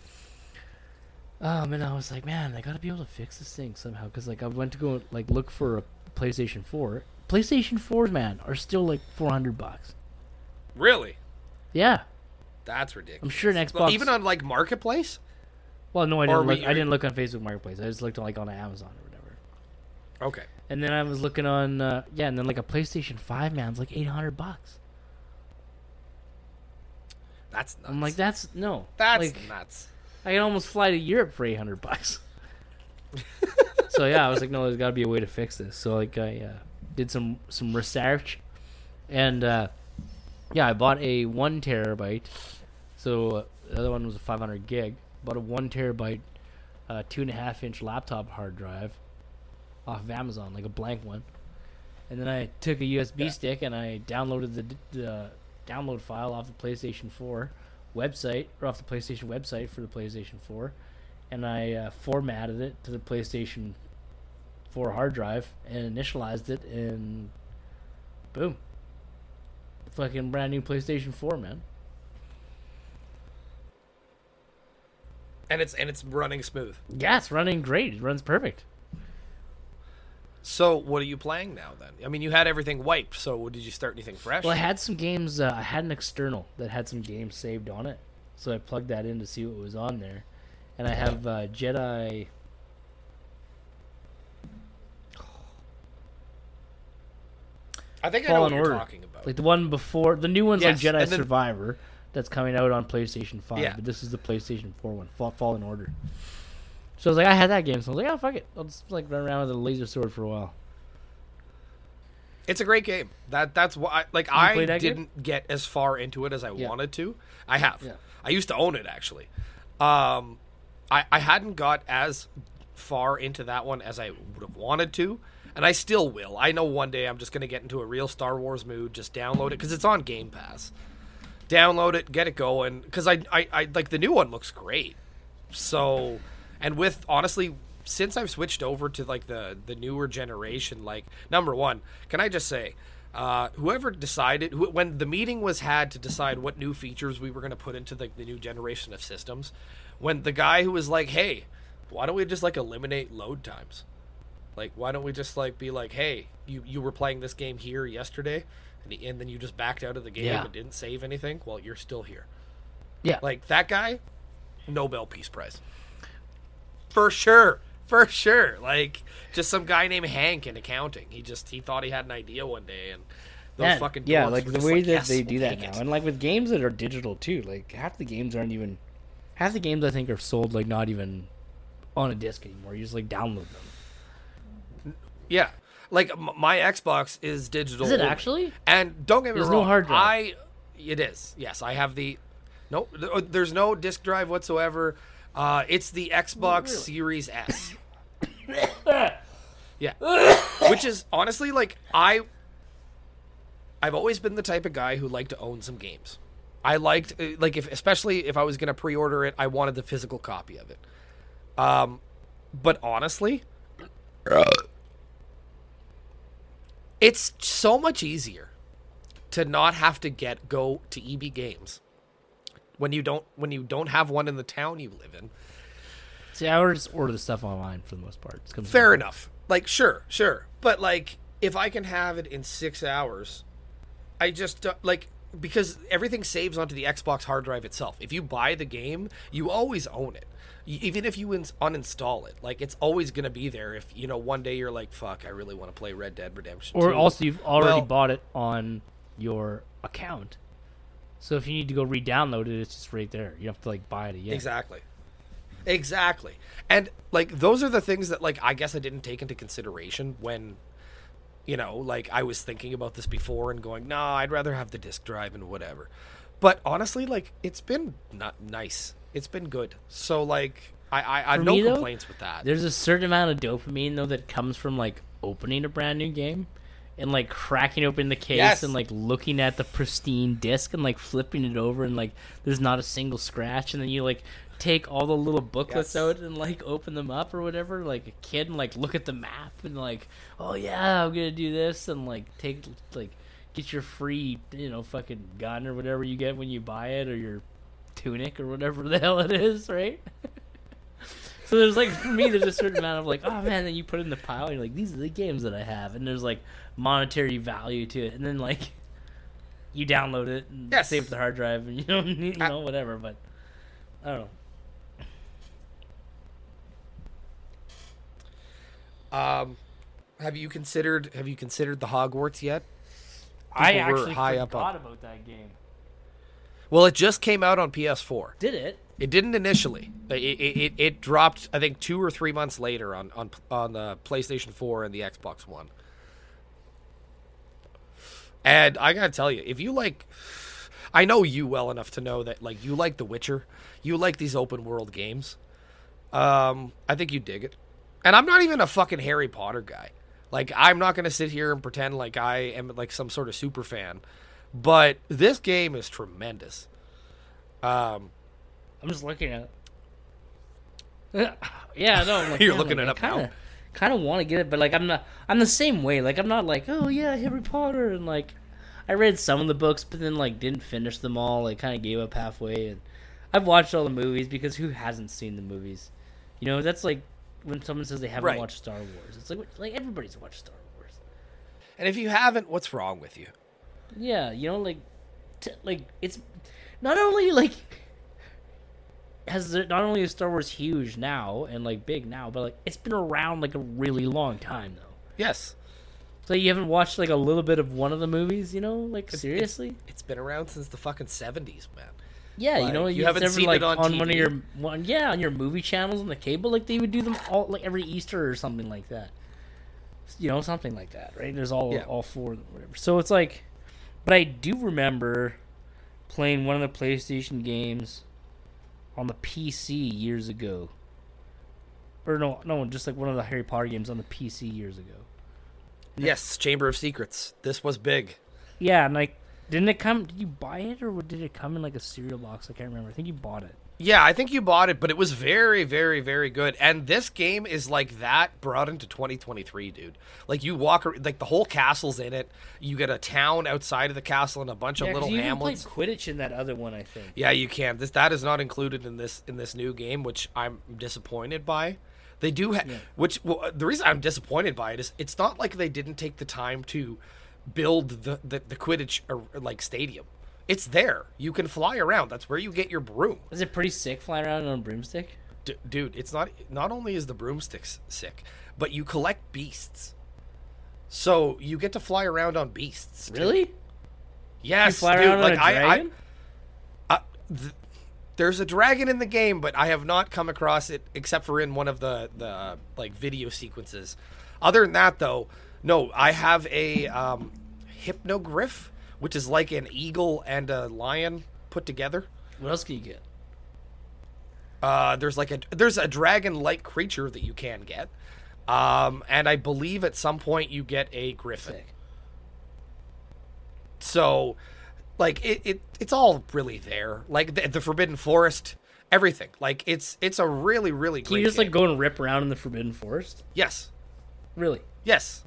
Um, and I was like, man, I gotta be able to fix this thing somehow. Cause like I went to go like look for a PlayStation 4. PlayStation 4s, man, are still like 400 bucks. really? Yeah. That's ridiculous. I'm sure an Well, Xbox- even on like marketplace. Well, no, I didn't look. I didn't look on Facebook Marketplace. I just looked on like on Amazon or whatever. Okay. And then I was looking on uh, yeah, and then like a PlayStation 5, man's like 800 bucks. That's nuts. I'm like, that's no. that's like, nuts. I can almost fly to Europe for 800 bucks. so yeah, I was like, no, there's got to be a way to fix this. So like, I uh, did some some research, and uh, yeah, I bought a one terabyte. So uh, the other one was a 500 gig. Bought a one terabyte, uh, two and a half inch laptop hard drive off of Amazon, like a blank one. And then I took a USB stick and I downloaded the, the download file off the PlayStation 4 website or off the PlayStation website for the PlayStation 4, and I uh, formatted it to the PlayStation 4 hard drive and initialized it, and boom, fucking brand new PlayStation 4, man. And it's and it's running smooth. Yeah, it's running great. It runs perfect. So what are you playing now then? I mean, you had everything wiped. So did you start anything fresh? Well, I had some games. Uh, I had an external that had some games saved on it, so I plugged that in to see what was on there, and I have uh, Jedi. I think I know what Fallen you're talking about. like the one before the new one's Yes, like Jedi then- Survivor, that's coming out on PlayStation Five, Yeah. but this is the PlayStation Four one, Fall, Fallen Order. So I was like, I had that game, so I was like, oh fuck it, I'll just like run around with a laser sword for a while. It's a great game. That that's why like you I that game? didn't get as far into it as I Yeah. wanted to. I have. Yeah. I used to own it actually. Um I I hadn't got as far into that one as I would have wanted to, and I still will. I know one day I'm just going to get into a real Star Wars mood, just download it cuz it's on Game Pass. Download it, get it going cuz I, I I like the new one looks great. So, and with honestly, since I've switched over to like the the newer generation, like number one, can I just say, uh, whoever decided who, when the meeting was had to decide what new features we were going to put into the, the new generation of systems, when the guy who was like, hey, why don't we just like eliminate load times? Like, why don't we just like be like, hey, you you were playing this game here yesterday, and, and then you just backed out of the game Yeah. and didn't save anything? Well, you're still here. Yeah, Like that guy, Nobel Peace Prize. For sure. For sure. Like just some guy named Hank in accounting. He just he thought he had an idea one day and those yeah, fucking yeah, like the way like, that "Yes, they we'll do that now, it." and like with games that are digital too, like half the games aren't even, half the games I think are sold like not even on a disc anymore. You just like download them. Yeah. Like m- my Xbox is digital. Is it only. actually? And don't get me There's no wrong. hard drive. I it is. Yes, I have the No, th- uh, there's no disk drive whatsoever. Uh, it's the Xbox Series S. yeah. Which is honestly like I I've always been the type of guy who liked to own some games. I liked uh, like if especially if I was going to pre-order it, I wanted the physical copy of it. Um but honestly, it's so much easier to not have to get go to EB Games when you don't when you don't have one in the town you live in. See, I order just order the stuff online for the most part. Fair enough. Like sure, sure. But like if I can have it in 6 hours, I just like because everything saves onto the Xbox hard drive itself. If you buy the game, you always own it. Even if you ins- uninstall it, like it's always going to be there if you know one day you're like fuck, I really want to play Red Dead Redemption Or 2. also you've already Well- bought it on your account. So if you need to go re-download it, it's just right there. You have to like buy it again. Exactly. Exactly. And like those are the things that like I guess I didn't take into consideration when you know, like I was thinking about this before and going, "No, I'd rather have the disk drive and whatever." But honestly, like it's been not nice. It's been good. So like I I, I have no me, though, complaints with that. There's a certain amount of dopamine though that comes from like opening a brand new game and like cracking open the case Yes. and like looking at the pristine disc and like flipping it over and like there's not a single scratch and then you like take all the little booklets Yes. out and like open them up or whatever like a kid and like look at the map and like oh yeah I'm gonna do this and like take like get your free you know fucking gun or whatever you get when you buy it or your tunic or whatever the hell it is right so there's like for me, there's a certain amount of like, oh man, then you put it in the pile. And you're like, these are the games that I have, and there's like monetary value to it, and then like you download it and Yes. save the hard drive, and you don't need, you know, whatever. But I don't know. Um, have you considered have you considered the Hogwarts yet? I People were actually high up forgot on- about that game. Well, it just came out on PS4. Did it? It didn't initially. It, it, it, dropped, I think, two or three months later on, on on the PlayStation 4 and the Xbox One. And I gotta tell you, if you like, I know you well enough to know that like you like The Witcher, you like these open world games. Um, I think you dig it. And I'm not even a fucking Harry Potter guy. Like I'm not gonna sit here and pretend like I am like some sort of super fan. But this game is tremendous. Um, I'm just looking at it. yeah, no. I'm like, You're looking like, it up now? kinda, Kind of want to get it, but like I'm not. I'm the same way. Like I'm not like, oh yeah, Harry Potter, and like I read some of the books, but then like didn't finish them all. Like kind of gave up halfway, and I've watched all the movies because who hasn't seen the movies? You know, that's like when someone says they haven't Right. watched Star Wars. It's like like everybody's watched Star Wars. and if you haven't, what's wrong with you? Yeah, you know, like, t- like it's not only like has not only is Star Wars huge now and like big now, but like it's been around like a really long time though. Yes, So you haven't watched like a little bit of one of the movies, you know? Like seriously? it's been around since the fucking seventies, man. yeah, you know, you, you haven't never seen like it on one of your one yeah on your movie channels on the cable, like they would do them all like every Easter or something like that. You know, something like that, right? There's all Yeah. all four of them, whatever. So it's like, but I do remember playing one of the PlayStation games on the PC years ago. Or no, no, just like one of the Harry Potter games on the PC years ago. Yes, Chamber of Secrets. This was big. Yeah, and like, didn't it come? Did you buy it or did it come in like a cereal box? I can't remember. I think you bought it. Yeah, I think you bought it, but it was very, very, very good. And this game is like that brought into 2023, dude. Like you walk, like the whole castle's in it. You get a town outside of the castle and a bunch Yeah, of little you hamlets. played Quidditch in that other one, I think. Yeah, you can. This that is not included in this in this new game, which I'm disappointed by. They do, ha- which well, the reason I'm disappointed by it is it's not like they didn't take the time to build the the, the Quidditch uh, like stadium. It's there. You can fly around. That's where you get your broom. Is it pretty sick flying around on a broomstick? D- dude, it's not. Not only is the broomsticks sick, but you collect beasts. So you get to fly around on beasts. too. Really? Yes, You fly dude. around like on a I, I, dragon? uh, th- there's a dragon in the game, but I have not come across it except for in one of the the like video sequences. Other than that, though, no, I have a um, hippogriff, which is like an eagle and a lion put together. what else can you get? Uh, there's like a there's a dragon-like creature that you can get, um, and I believe at some point you get a griffin. Sick. So, like it, it it's all really there. Like the, the Forbidden Forest, everything. Like it's it's a really really Can you just like go and rip around in the Forbidden Forest? Yes, Really? yes.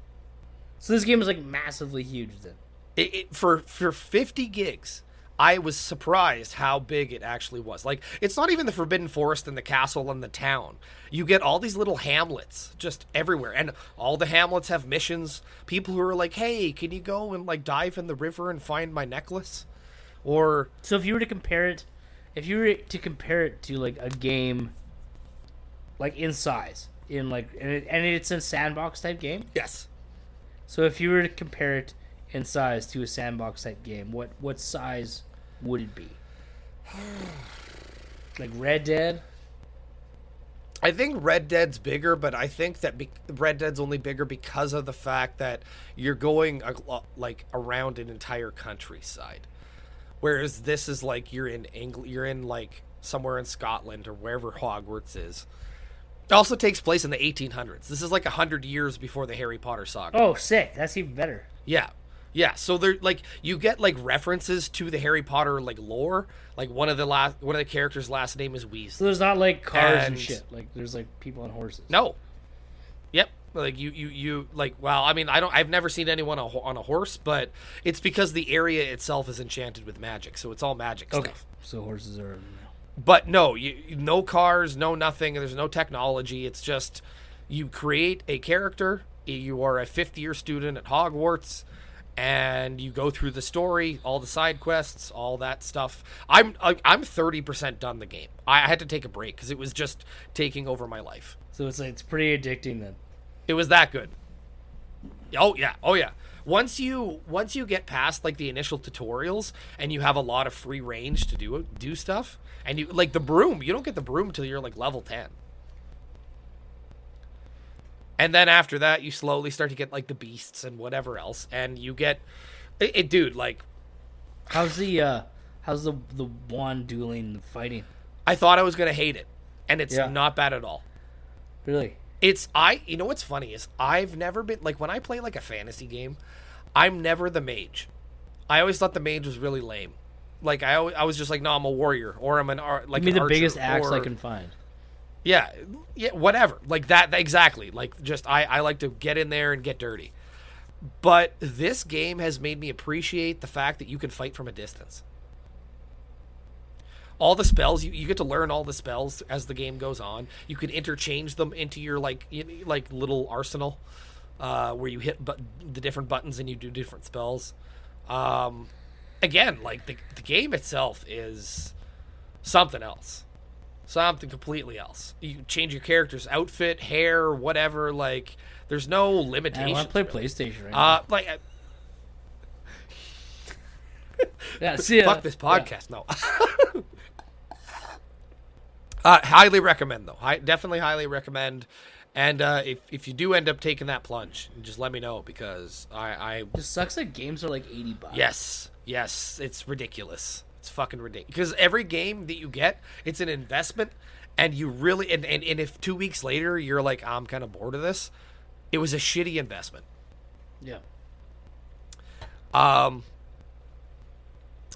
So this game is like massively huge then. It, it, for for 50 gigs, I was surprised how big it actually was. Like it's not even the Forbidden Forest and the castle and the town. You get all these little hamlets just everywhere, and all the hamlets have missions. People who are like, "Hey, can you go and like dive in the river and find my necklace?" Or So if you were to compare it, if you were to compare it to like a game, like in size, in like and, it, and it's a sandbox type game. yes, So if you were to compare it in size to a sandbox type game, what what size would it be? Like Red Dead? I think Red Dead's bigger, but I think that be- Red Dead's only bigger because of the fact that you're going a, like around an entire countryside. whereas this is like you're in England, you're in like somewhere in Scotland or wherever Hogwarts is. It also takes place in the 1800s. This is like 100 years before the Harry Potter saga. Oh, sick! That's even better. Yeah. Yeah, so there like you get like references to the Harry Potter like lore. Like one of the last one of the characters' last name is So Weasley. there's not like cars and, And- shit. Like there's like people on horses. No. Yep. Like you you you like well, I mean, I don't I've never seen anyone on a, on a horse, but it's because the area itself is enchanted with magic, so it's all magic Okay. stuff. So horses are. But no, you no cars, no nothing. There's no technology. It's just you create a character. You are a fifth year student at Hogwarts, and you go through the story, all the side quests, all that stuff. I'm I'm thirty percent done the game. I had to take a break because it was just taking over my life. So it's like it's pretty addicting then. It was that good. Oh yeah, oh yeah. Once you once you get past like the initial tutorials and you have a lot of free range to do do stuff, and you like the broom, you don't get the broom till you're like level ten. And then after that, you slowly start to get like the beasts and whatever else, and you get it, it dude. Like How's the uh how's the the wand dueling the fighting? I thought I was gonna hate it, and it's Yeah. not bad at all. Really? It's I. You know what's funny is I've never been like when I play like a fantasy game, I'm never the mage. I always thought the mage was really lame. Like I, always, I was just like, no, I'm a warrior, or I'm an ar- like Give me the biggest axe I can find. Yeah, yeah, whatever. Like that, exactly. Like just I, I like to get in there and get dirty. But this game has made me appreciate the fact that you can fight from a distance. All the spells you, you get to learn all the spells as the game goes on. You can interchange them into your like like little arsenal, uh, where you hit but the different buttons and you do different spells. Um, again, like the the game itself is something else something completely else. You change your character's outfit, hair, whatever. Like, there's no limitation. I want to play really. PlayStation right now. Uh, like, uh, Yeah, see fuck this podcast. No. uh, highly recommend though. I definitely highly recommend. And uh, if if you do end up taking that plunge, just let me know because I I It sucks that games are like eighty bucks. Yes, yes, it's ridiculous. It's fucking ridiculous. Because every game that you get, it's an investment, and you really and, and, and if two weeks later you're like, I'm kind of bored of this, it was a shitty investment. Yeah. Um.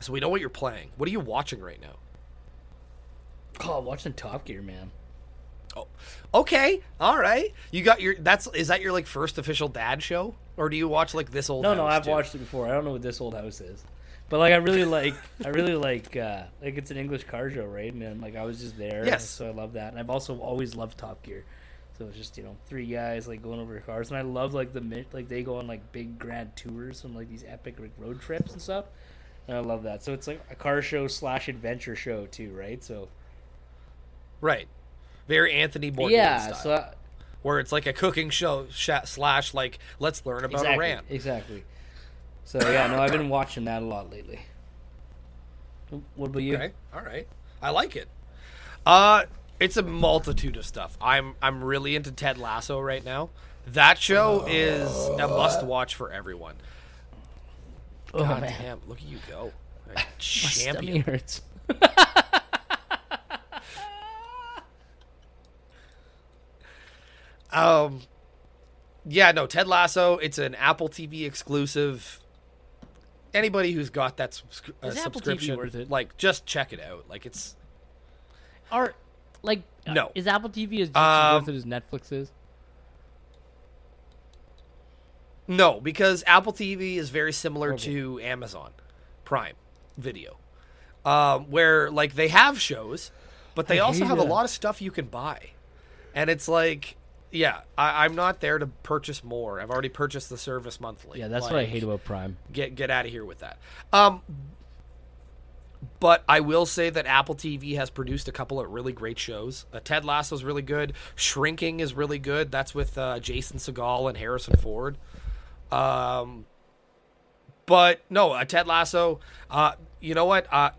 So we know what you're playing. What are you watching right now? Oh, watching Top Gear, man. Oh, okay, all right. You got your. That's is that your like first official dad show, or do you watch like this old? No, no, I've too? watched it before. I don't know what this old house is, but like I really like, I really like, uh like it's an English car show, right? And then, like I was just there, Yes. So I love that, and I've also always loved Top Gear. So it's just you know three guys like going over cars, and I love like the like they go on like big grand tours and like these epic like road trips and stuff. And I love that. So it's like a car show slash adventure show too, right? So Right. Very Anthony Bourdain yeah, style. so I, where it's like a cooking show slash like let's learn about exactly, Iran. exactly. So yeah, no, I've been watching that a lot lately. What about you? Okay, all right, I like it. Uh, it's a multitude of stuff. I'm I'm really into Ted Lasso right now. That show is a must watch for everyone. Oh God man, damn, look at you go, my champion. stomach hurts. Um, yeah, no, Ted Lasso. It's an Apple TV exclusive. Anybody who's got that subscri- uh, Is Apple TV subscription, worth it? like, just check it out. Like, it's Are like uh, No. Is Apple TV as Um, worth it as Netflix is? No, because Apple TV is very similar Okay. to Amazon Prime Video, um, where like they have shows, but they I also have a lot of stuff you can buy, and it's like, yeah, I, I'm not there to purchase more. I've already purchased the service monthly. Yeah, that's what I hate about Prime. Get get out of here with that. Um, but I will say that Apple TV has produced a couple of really great shows. Uh, Ted Lasso is really good. Shrinking is really good. That's with uh, Jason Segel and Harrison Ford. Um, but no, uh, Ted Lasso. Uh, you know what? Uh,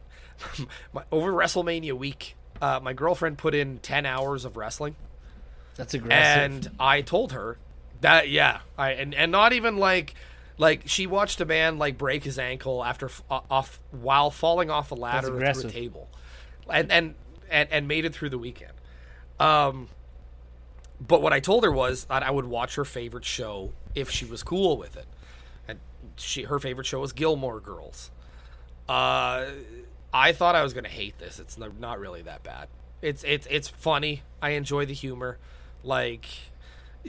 my, over WrestleMania week, uh, my girlfriend put in ten hours of wrestling, That's aggressive. and I told her that yeah, I and and not even like Like she watched a man like break his ankle after off while falling off a ladder through a table, and and and and made it through the weekend. Um, but what I told her was that I would watch her favorite show if she was cool with it, and she her favorite show was Gilmore Girls. Uh, I thought I was gonna hate this. It's not not really that bad. It's it's it's funny. I enjoy the humor. Like,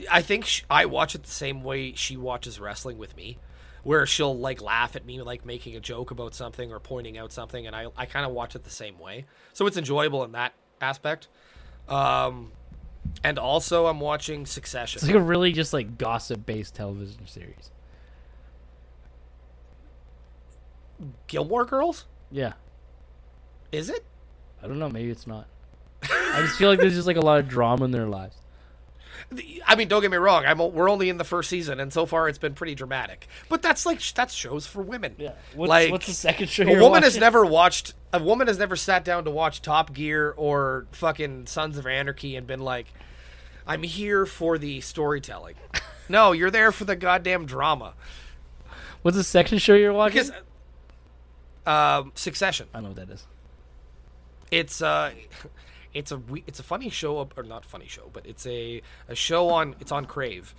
I think sh- I watch it the same way she watches wrestling with me, where she'll like laugh at me like making a joke about something or pointing out something, and I I kind of watch it the same way. So it's enjoyable in that aspect. Um, and also I'm watching Succession. It's like a really just like gossip based television series. Gilmore Girls? Yeah. Is it? I don't know. Maybe it's not. I just feel like there's just like a lot of drama in their lives. I mean, don't get me wrong. I'm we're only in the first season, and so far it's been pretty dramatic. But that's like that's shows for women. What's, like what's the second show a you're woman has never watched. A woman has never sat down to watch Top Gear or fucking Sons of Anarchy and been like, "I'm here for the storytelling." no, you're there for the goddamn drama. What's the second show you're watching? Because um, Succession. I know what that is. it's uh it's a it's a funny show or not funny show but it's a a show on it's on crave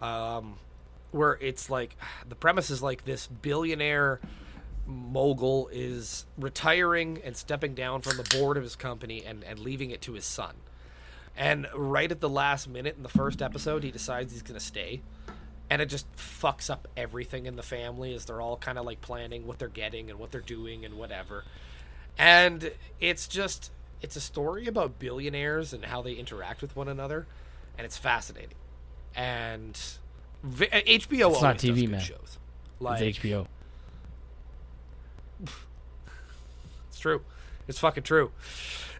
um where it's like the premise is like this billionaire mogul is retiring and stepping down from the board of his company and and leaving it to his son. And right at the last minute in the first episode he decides he's going to stay. And it just fucks up everything in the family as they're all kind of like planning what they're getting and what they're doing and whatever. And it's just it's a story about billionaires and how they interact with one another and it's fascinating. And hbo It's not TV, man. shows. Like It's HBO. it's true. It's fucking true.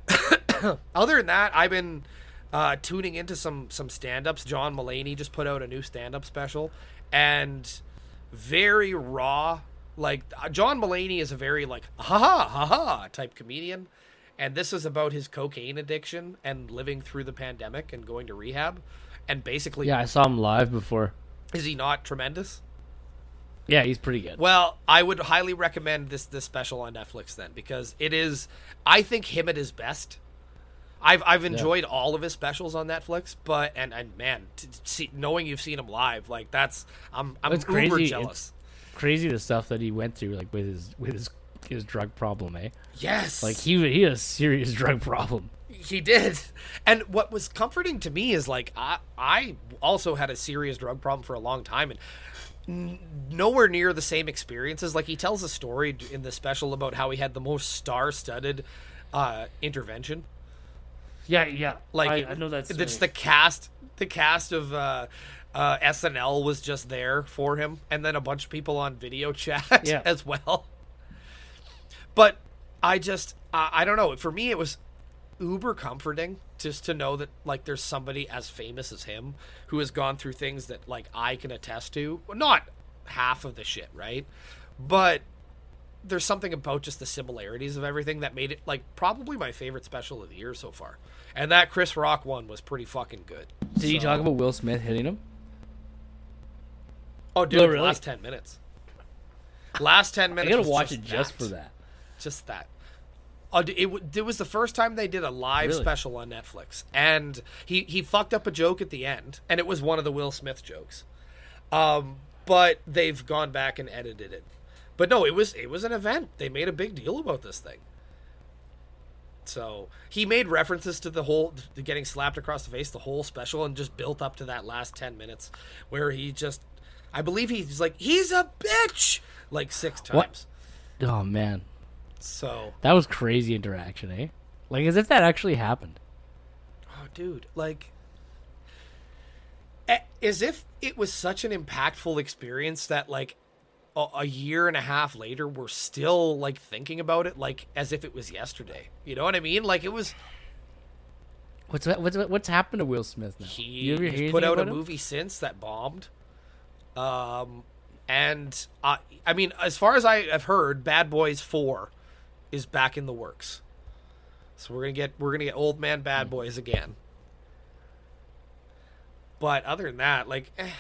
Other than that i've been uh, tuning into some some stand-ups. John Mulaney just put out a new stand-up special and very raw like uh, john Mulaney is a very like ha ha ha ha type comedian and this is about his cocaine addiction and living through the pandemic and going to rehab and basically Yeah, I saw him live before. is he not tremendous Yeah, he's pretty good. well, I would highly recommend this this special on Netflix then because it is I think him at his best. I've I've enjoyed all of his specials on Netflix, but and and man, to see knowing you've seen him live, like that's I'm I'm It's uber crazy. jealous. Crazy the stuff that he went through, like with his with his his drug problem, eh? Yes, Like he he had a serious drug problem. he did. And what was comforting to me is like I I also had a serious drug problem for a long time and n- nowhere near the same experiences. Like he tells a story in the special about how he had the most star-studded uh, intervention. Yeah, yeah. Like I, I know that's it's the cast. The cast of uh, uh, SNL was just there for him, and then a bunch of people on video chat Yeah. as well. But I just I I don't know. For me, it was uber comforting just to know that like there's somebody as famous as him who has gone through things that like I can attest to. Not half of the shit, right? But there's something about just the similarities of everything that made it like probably my favorite special of the year so far. And that Chris Rock one was pretty fucking good. Did he So- talk about Will Smith hitting him? Oh, dude, No, really? last ten minutes. Last ten minutes. I gotta watch just it just for that. Just that. Oh, it, it was the first time they did a live Really? special on Netflix, and he he fucked up a joke at the end, and it was one of the Will Smith jokes. Um, but they've gone back and edited it. But no, it was it was an event. They made a big deal about this thing. So he made references to the whole to getting slapped across the face, the whole special, and just built up to that last ten minutes where he just, I believe he's like he's a bitch like six What? times. Oh man, So that was crazy interaction, eh? Like as if that actually happened. Oh, dude, like, as if it was such an impactful experience that, like, a, a year and a half later, we're still like thinking about it, like as if it was yesterday. You know what I mean? Like it was. What's what's what's happened to Will Smith now? He he's put out a him? movie since that bombed. Um, and uh, I mean, as far as I have heard, Bad Boys Four is back in the works. So we're gonna get we're gonna get Old Man Bad Boys again. But other than that, like, eh,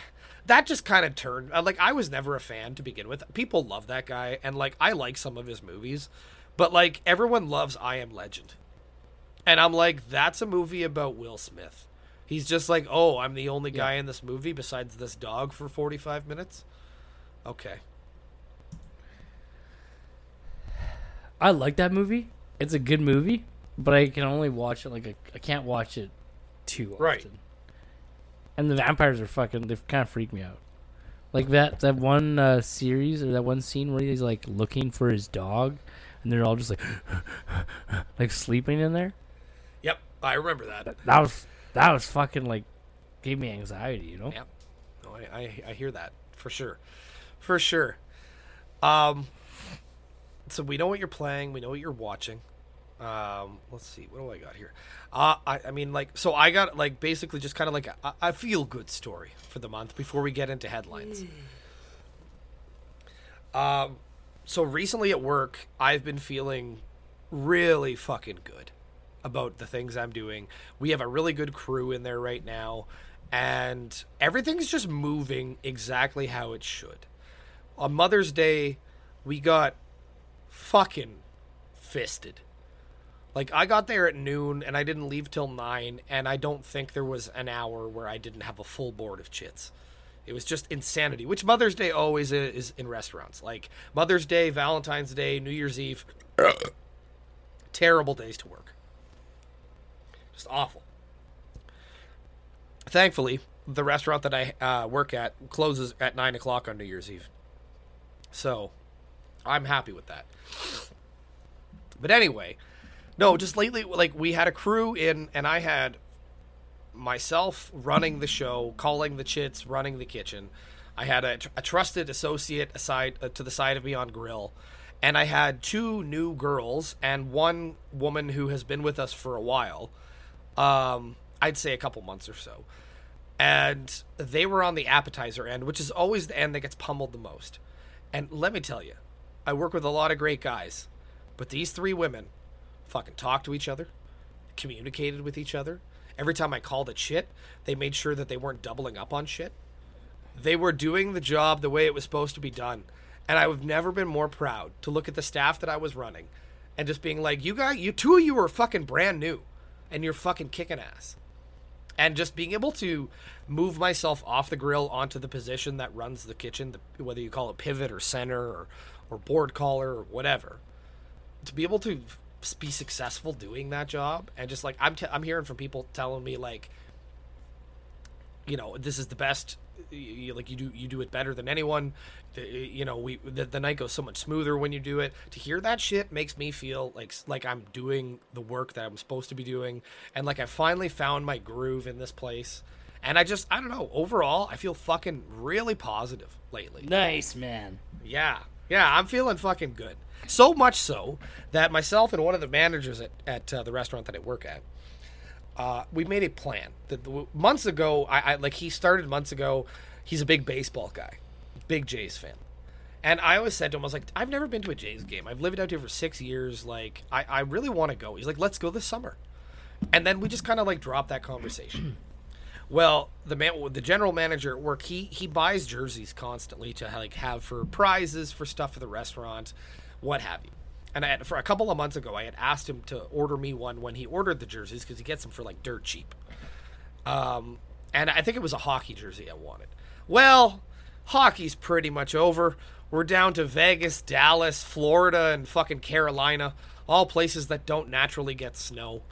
that just kind of turned uh, like I was never a fan to begin with. People love that guy, and like I like some of his movies, but like everyone loves I Am Legend, and I'm like, that's a movie about Will Smith. He's just like, oh, I'm the only guy in this movie besides this dog for 45 minutes. Okay. I like that movie. It's a good movie, but I can only watch it like a, I can't watch it too often. Right. And the vampires are fucking. They kind of freak me out. Like that that one uh, series or that one scene where he's like looking for his dog, and they're all just like like sleeping in there. Yep, I remember that. That was that was fucking like gave me anxiety. You know. Yep. No, I, I I hear that for sure, for sure. Um. So we know what you're playing. We know what you're watching. Um. Let's see. What do I got here? Uh. I. I mean, like, so I got like basically just kind of like a, a feel good story for the month before we get into headlines. Um. So recently at work, I've been feeling really fucking good about the things I'm doing. We have a really good crew in there right now, and everything's just moving exactly how it should. On Mother's Day, we got fucking fisted. Like I got there at noon and I didn't leave till 9 and I don't think there was an hour where I didn't have a full board of chits. It was just insanity, which Mother's Day always is in restaurants. Like Mother's Day, Valentine's Day, New Year's Eve. Terrible days to work. Just awful. Thankfully, the restaurant that I uh, work at closes at 9 o'clock on New Year's Eve. So, I'm happy with that. But anyway, no, just lately, like, we had a crew in, and I had myself running the show, calling the chits, running the kitchen. I had a, a trusted associate aside uh, to the side of me on grill, and I had two new girls and one woman who has been with us for a while. Um, I'd say a couple months or so, and they were on the appetizer end, which is always the end that gets pummeled the most. And let me tell you, I work with a lot of great guys, but these three women fucking talked to each other, communicated with each other. Every time I called a shit, they made sure that they weren't doubling up on shit. They were doing the job the way it was supposed to be done. And I've never been more proud to look at the staff that I was running and just being like, you guys, you two of you are fucking brand new and you're fucking kicking ass. And just being able to move myself off the grill onto the position that runs the kitchen, the, whether you call it pivot or center or, or board caller or whatever, to be able to be successful doing that job and just like I'm, t- I'm hearing from people telling me like you know this is the best you, like you do you do it better than anyone. The, you know we the, the night goes so much smoother when you do it. To hear that shit makes me feel like like i'm doing the work that i'm supposed to be doing. And like i finally found my groove in this place. And i just i don't know overall i feel fucking really positive lately. Nice man. yeah. Yeah, I'm feeling fucking good. So much so that myself and one of the managers at, at uh, the restaurant that I work at, uh, we made a plan. That months ago, I, I like he started months ago. He's a big baseball guy, big Jays fan. And I always said to him, I was like, I've never been to a Jays game. I've lived out here for six years. Like, I, I really want to go. He's like, let's go this summer. And then we just kind of like dropped that conversation. Well, the man, the general manager at work, he he buys jerseys constantly to like have for prizes for stuff for the restaurant, what have you. And I had, for a couple of months ago, I had asked him to order me one when he ordered the jerseys because he gets them for like dirt cheap. Um, and I think it was a hockey jersey I wanted. Well, hockey's pretty much over. We're down to Vegas, Dallas, Florida, and fucking Carolina, all places that don't naturally get snow.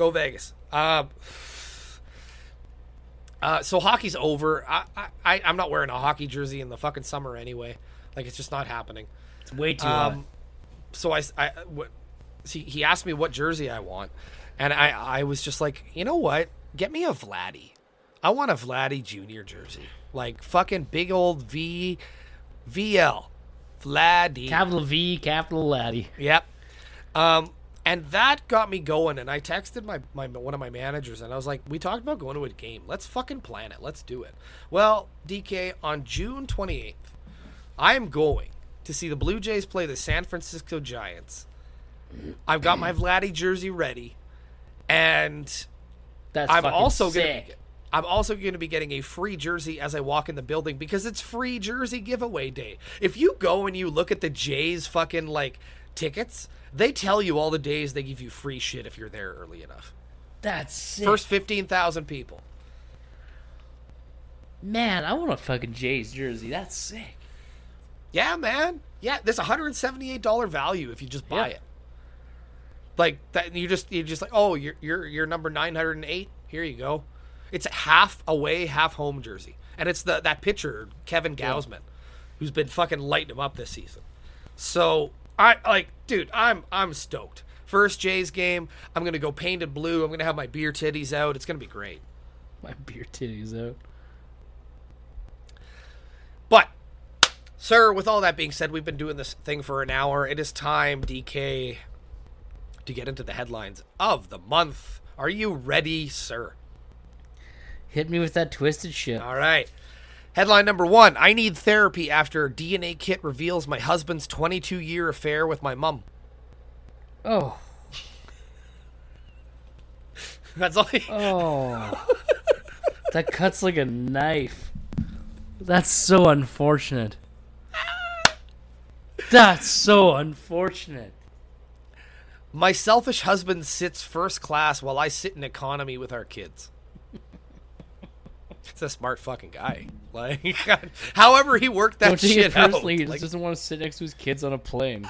Go Vegas. Uh, uh, so hockey's over. I, I, I'm not wearing a hockey jersey in the fucking summer anyway. Like it's just not happening. It's way too hot. Um, so I, I what, see, he asked me what jersey I want, and I, I was just like, you know what? Get me a Vladdy. I want a Vladdy Junior jersey, like fucking big old V, VL, Vladdy. Capital V, capital Laddie. Yep. Um, and that got me going. And I texted my, my one of my managers, and I was like, "We talked about going to a game. Let's fucking plan it. Let's do it." Well, DK, on June 28th, I am going to see the Blue Jays play the San Francisco Giants. I've got my Vladdy jersey ready, and That's I'm also sick. gonna. Be, I'm also going to be getting a free jersey as I walk in the building because it's free jersey giveaway day. If you go and you look at the Jays fucking like tickets, they tell you all the days they give you free shit if you're there early enough. That's sick. First 15,000 people. man, I want a fucking Jays jersey. That's sick. Yeah, man. Yeah, there's a $178 value if you just buy Yeah. it. Like that you just you just like, "Oh, you're you're you're number 908. Here you go." It's a half away, half home jersey. And it's the that pitcher, Kevin Gausman, who's been fucking lighting him up this season. So, I like, dude, I'm I'm stoked. First Jays game, I'm to go painted blue. I'm to have my beer titties out. It's to be great. My beer titties out. But, sir, with all that being said, we've been doing this thing for an hour. It is time, DK, to get into the headlines of the month. Are you ready, sir? Hit me with that twisted shit. All right. Headline number one I need therapy after DNA kit reveals my husband's 22 year affair with my mom. Oh, That's all. He- oh, that cuts like a knife. That's so unfortunate. That's so unfortunate. My selfish husband sits first class while I sit in economy with our kids. It's a smart fucking guy. Like, however he worked that Don't shit it personally. out. He just Like, doesn't want to sit next to his kids on a plane.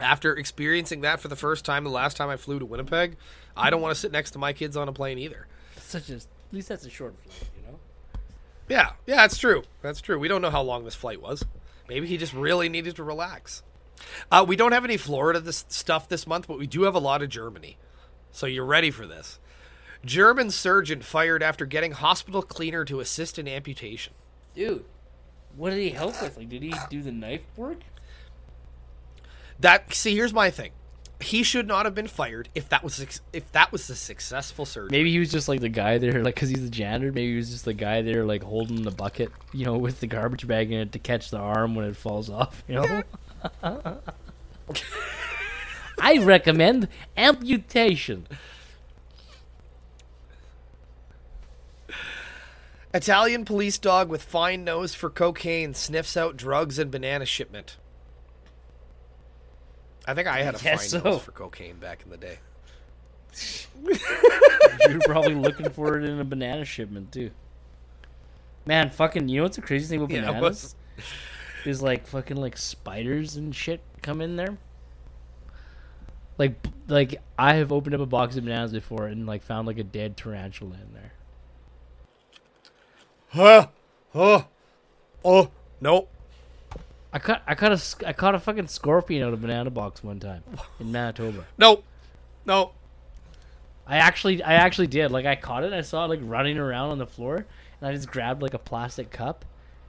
after experiencing that for the first time, the last time I flew to Winnipeg, I don't want to sit next to my kids on a plane either. Such a, at least that's a short flight, you know. Yeah, yeah, that's true. That's true. We don't know how long this flight was. Maybe he just really needed to relax. Uh, we don't have any Florida this stuff this month, but we do have a lot of Germany. So you're ready for this. German surgeon fired after getting hospital cleaner to assist in amputation. Dude, what did he help with? Like, did he do the knife work? That see, here's my thing. He should not have been fired if that was if that was a successful surgery. Maybe he was just like the guy there, like, cause he's the janitor. Maybe he was just the guy there, like, holding the bucket, you know, with the garbage bag in it to catch the arm when it falls off. You know. I recommend amputation. Italian police dog with fine nose for cocaine sniffs out drugs and banana shipment. I think I had a guess fine so. nose for cocaine back in the day. You're probably looking for it in a banana shipment too. Man, fucking, you know what's the crazy thing with Yeah, it bananas? was. Is like fucking like spiders and shit come in there. Like, like I have opened up a box of bananas before and like found like a dead tarantula in there. Huh? huh, Oh. Nope. I caught I caught a I caught a fucking scorpion out of a banana box one time in Manitoba. Nope. Nope. I actually I actually did. Like I caught it, I saw it like running around on the floor, and I just grabbed like a plastic cup.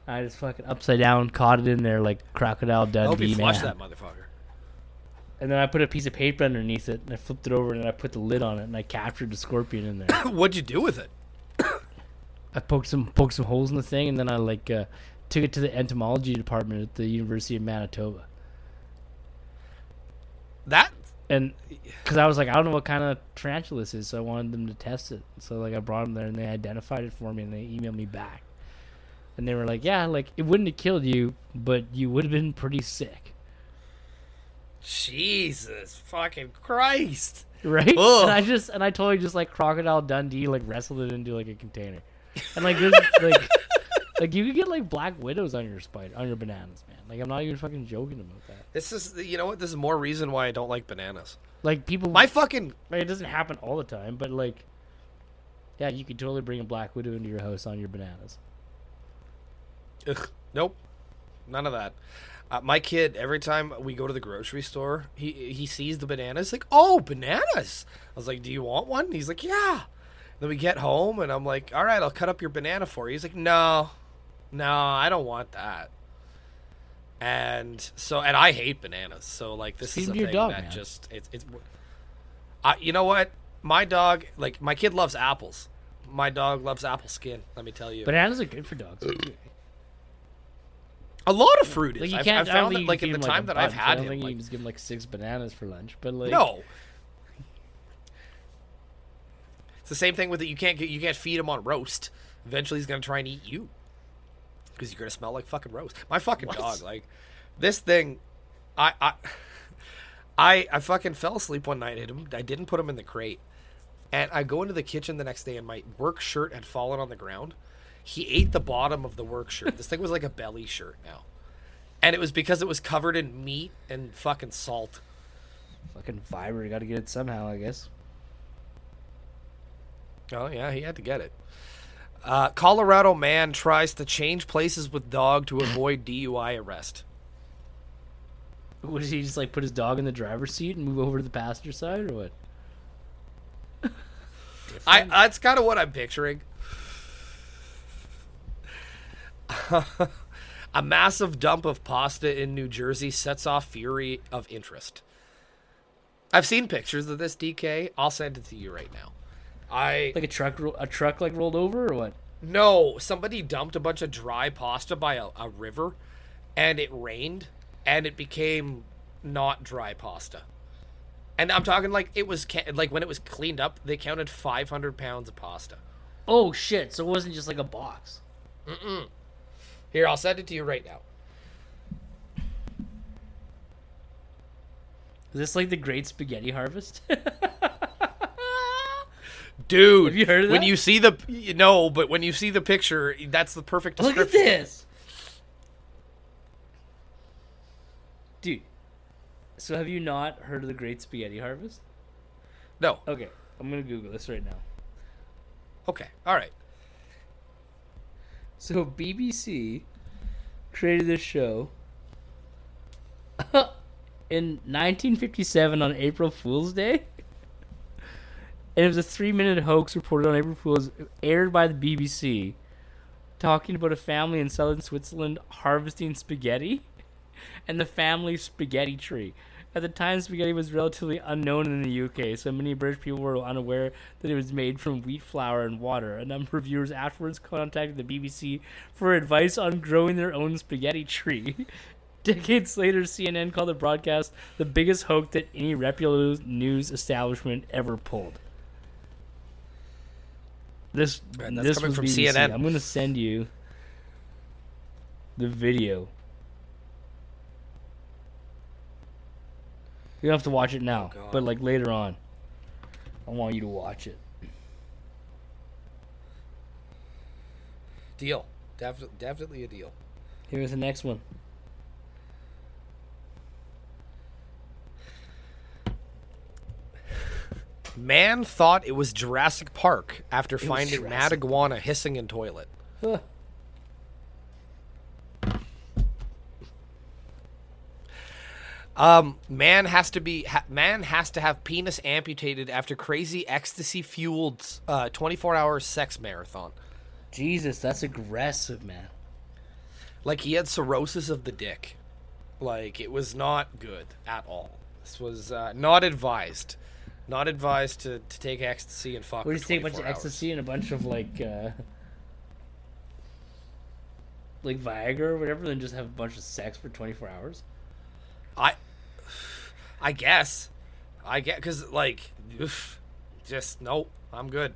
And I just fucking upside down caught it in there like crocodile I hope Dundee man. flush that motherfucker. And then I put a piece of paper underneath it, and I flipped it over, and I put the lid on it, and I captured the scorpion in there. What'd you do with it? I poked some poked some holes in the thing, and then I like uh, took it to the entomology department at the University of Manitoba. That and because I was like, I don't know what kind of tarantula this is, so I wanted them to test it. So like, I brought them there, and they identified it for me, and they emailed me back, and they were like, yeah, like it wouldn't have killed you, but you would have been pretty sick, Jesus fucking Christ. right? Ugh. And I just and I totally just like crocodile Dundee, like wrestled it into like a container, and like this, like. Like you could get like black widows on your spider on your bananas, man. Like I'm not even fucking joking about that. This is you know what? This is more reason why I don't like bananas. Like people, My fucking Like, it doesn't happen all the time, but like, yeah, you could totally bring a black widow into your house on your bananas. Ugh, nope, none of that. Uh, my kid, every time we go to the grocery store, he he sees the bananas, like, oh, bananas. I was like, do you want one? He's like, yeah. Then we get home, and I'm like, all right, I'll cut up your banana for you. He's like, no, no, I don't want that. And so, and I hate bananas. So, like, this Feed is a your thing dog, that man. just it's it's. I, you know what? My dog, like, my kid loves apples. My dog loves apple skin. Let me tell you. Bananas are good for dogs. A lot of fruit is. like you can't. I've I found that, like in the 'em, time like, that I've had don't him, think like, you just give them like six bananas for lunch. But like, no. It's the same thing with it. You can't get you can't feed him on roast. Eventually, he's gonna try and eat you because you're gonna smell like fucking roast. My fucking What? dog, like this thing, I I I I fucking fell asleep one night. At him, I didn't put him in the crate, and I go into the kitchen the next day, and my work shirt had fallen on the ground. He ate the bottom of the work shirt. This thing was like a belly shirt now, and it was because it was covered in meat and fucking salt. Fucking fiber. You got to get it somehow, I guess. Oh yeah, he had to get it. Uh, Colorado man tries to change places with dog to avoid DUI arrest. Would he just like put his dog in the driver's seat and move over to the passenger side, or what? I that's kind of what I'm picturing. A massive dump of pasta in New Jersey sets off fury of interest. I've seen pictures of this DK. I'll send it to you right now. I Like a truck, a truck like rolled over, or what? No, somebody dumped a bunch of dry pasta by a, a river, and it rained, and it became not dry pasta. And I'm talking like it was ca- like when it was cleaned up, they counted 500 pounds of pasta. Oh shit! So it wasn't just like a box. Here, I'll send it to you right now. Is this like the Great Spaghetti Harvest? Dude, Have you heard of when that? you see the you know, but when you see the picture, that's the perfect Look at this, dude. So have you not heard of the Great Spaghetti Harvest? No. Okay, I'm gonna Google this right now. Okay. All right. So BBC created this show in 1957 on April Fool's Day. And it was a three-minute hoax reported on April Fool's, aired by the BBC, talking about a family in southern Switzerland harvesting spaghetti and the family spaghetti tree. At the time, spaghetti was relatively unknown in the UK, so many British people were unaware that it was made from wheat flour and water. A number of viewers afterwards contacted the BBC for advice on growing their own spaghetti tree. Decades later, CNN called the broadcast the biggest hoax that any reputable news establishment ever pulled. This And that's this coming was from BBC. CNN. I'm gonna send you the video. You don't have to watch it now, oh, God. but like later on, I want you to watch it. Deal. Definitely, definitely a deal. Here's the next one. Man thought it was Jurassic Park after was finding mad iguana hissing in toilet. Huh. Um, man has to be ha- man has to have penis amputated after crazy ecstasy fueled uh, 24 hour sex marathon. Jesus, that's aggressive, man. Like he had cirrhosis of the dick. Like it was not good at all. This was uh, not advised. Not advised to, to take ecstasy and fuck. For you take a bunch of ecstasy and a bunch of like, uh, like Viagra or whatever, and just have a bunch of sex for 24 hours? I, I guess, I get because like, oof, just nope. I'm good.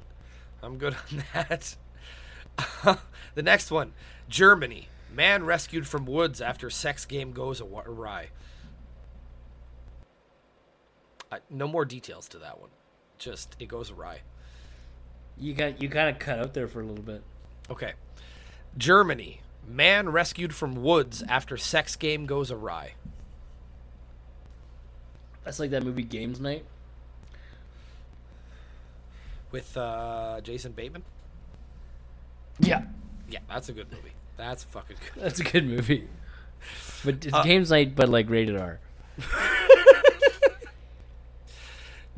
I'm good on that. the next one, Germany. Man rescued from woods after sex game goes awry. Uh, no more details to that one. Just it goes awry. You got you kind of cut out there for a little bit. Okay. Germany. Man rescued from woods after sex game goes awry. That's like that movie Games Night. With uh, Jason Bateman. Yeah, Yeah, that's a good movie. That's fucking good. that's a good movie. But it's Uh, Games Night, but like rated R.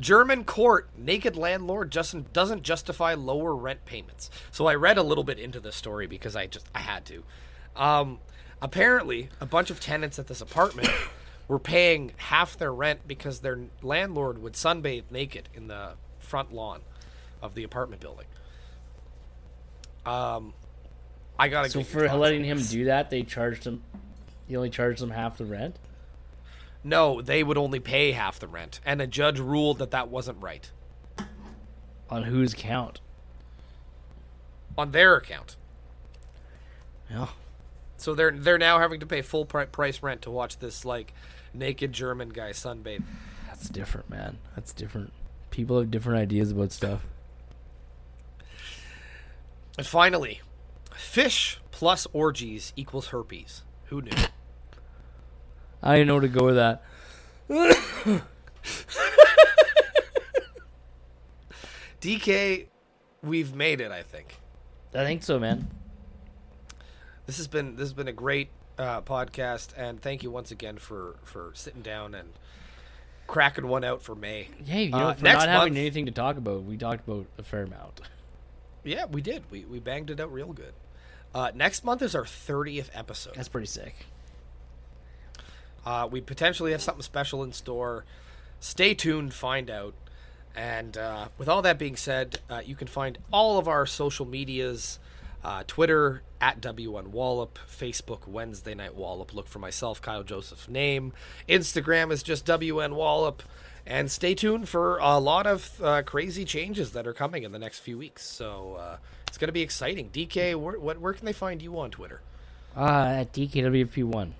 German court, naked landlord just doesn't justify lower rent payments. So I read a little bit into this story because I just I had to. Um, apparently, a bunch of tenants at this apartment were paying half their rent because their landlord would sunbathe naked in the front lawn of the apartment building. Um, I gotta. So for letting him do that, they charged him. He only charged them half the rent. No, they would only pay half the rent, and a judge ruled that that wasn't right. On whose count? on their account. Yeah. So they're they're now having to pay full price rent to watch this like naked German guy sunbathe. That's different, man. That's different. People have different ideas about stuff. And finally, fish plus orgies equals herpes. Who knew? I didn't know where to go with that. DK, we've made it. I think I think so, man. this has been this has been a great uh, podcast, and thank you once again for for sitting down and cracking one out for May. Yeah, you know, Uh, for next not having month- anything to talk about, we talked about a fair amount. Yeah, we did. We we banged it out real good. Uh, next month is our thirtieth episode. That's pretty sick. Uh, we potentially have something special in store. Stay tuned, find out. And uh, with all that being said, uh, you can find all of our social medias uh, Twitter at WN Wallop, Facebook Wednesday Night Wallop. Look for myself, Kyle Joseph name. Instagram is just WN Wallop. And stay tuned for a lot of uh, crazy changes that are coming in the next few weeks. So uh, it's going to be exciting. DK, where, where can they find you on Twitter? At DKWP1.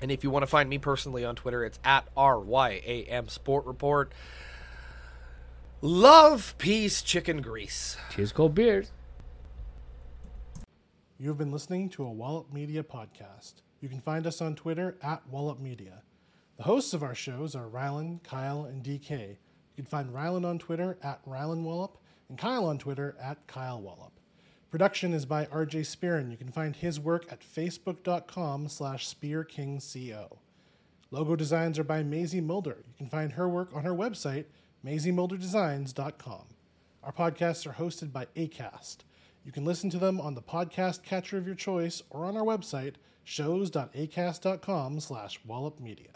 And if you want to find me personally on Twitter, it's at RYAM Sport Report. Love, peace, chicken grease. Cheers, cold beers. You have been listening to a Wallop Media podcast. You can find us on Twitter at Wallop Media. The hosts of our shows are Rylan, Kyle, and DK. You can find Rylan on Twitter at Rylan Wallop and Kyle on Twitter at Kyle Wallop. Production is by RJ Spearin. You can find his work at facebook.com slash spearkingco. Logo designs are by Maisie Mulder. You can find her work on her website, maisiemulderdesigns.com. Our podcasts are hosted by ACAST. You can listen to them on the podcast catcher of your choice or on our website, shows.acast.com slash wallop media.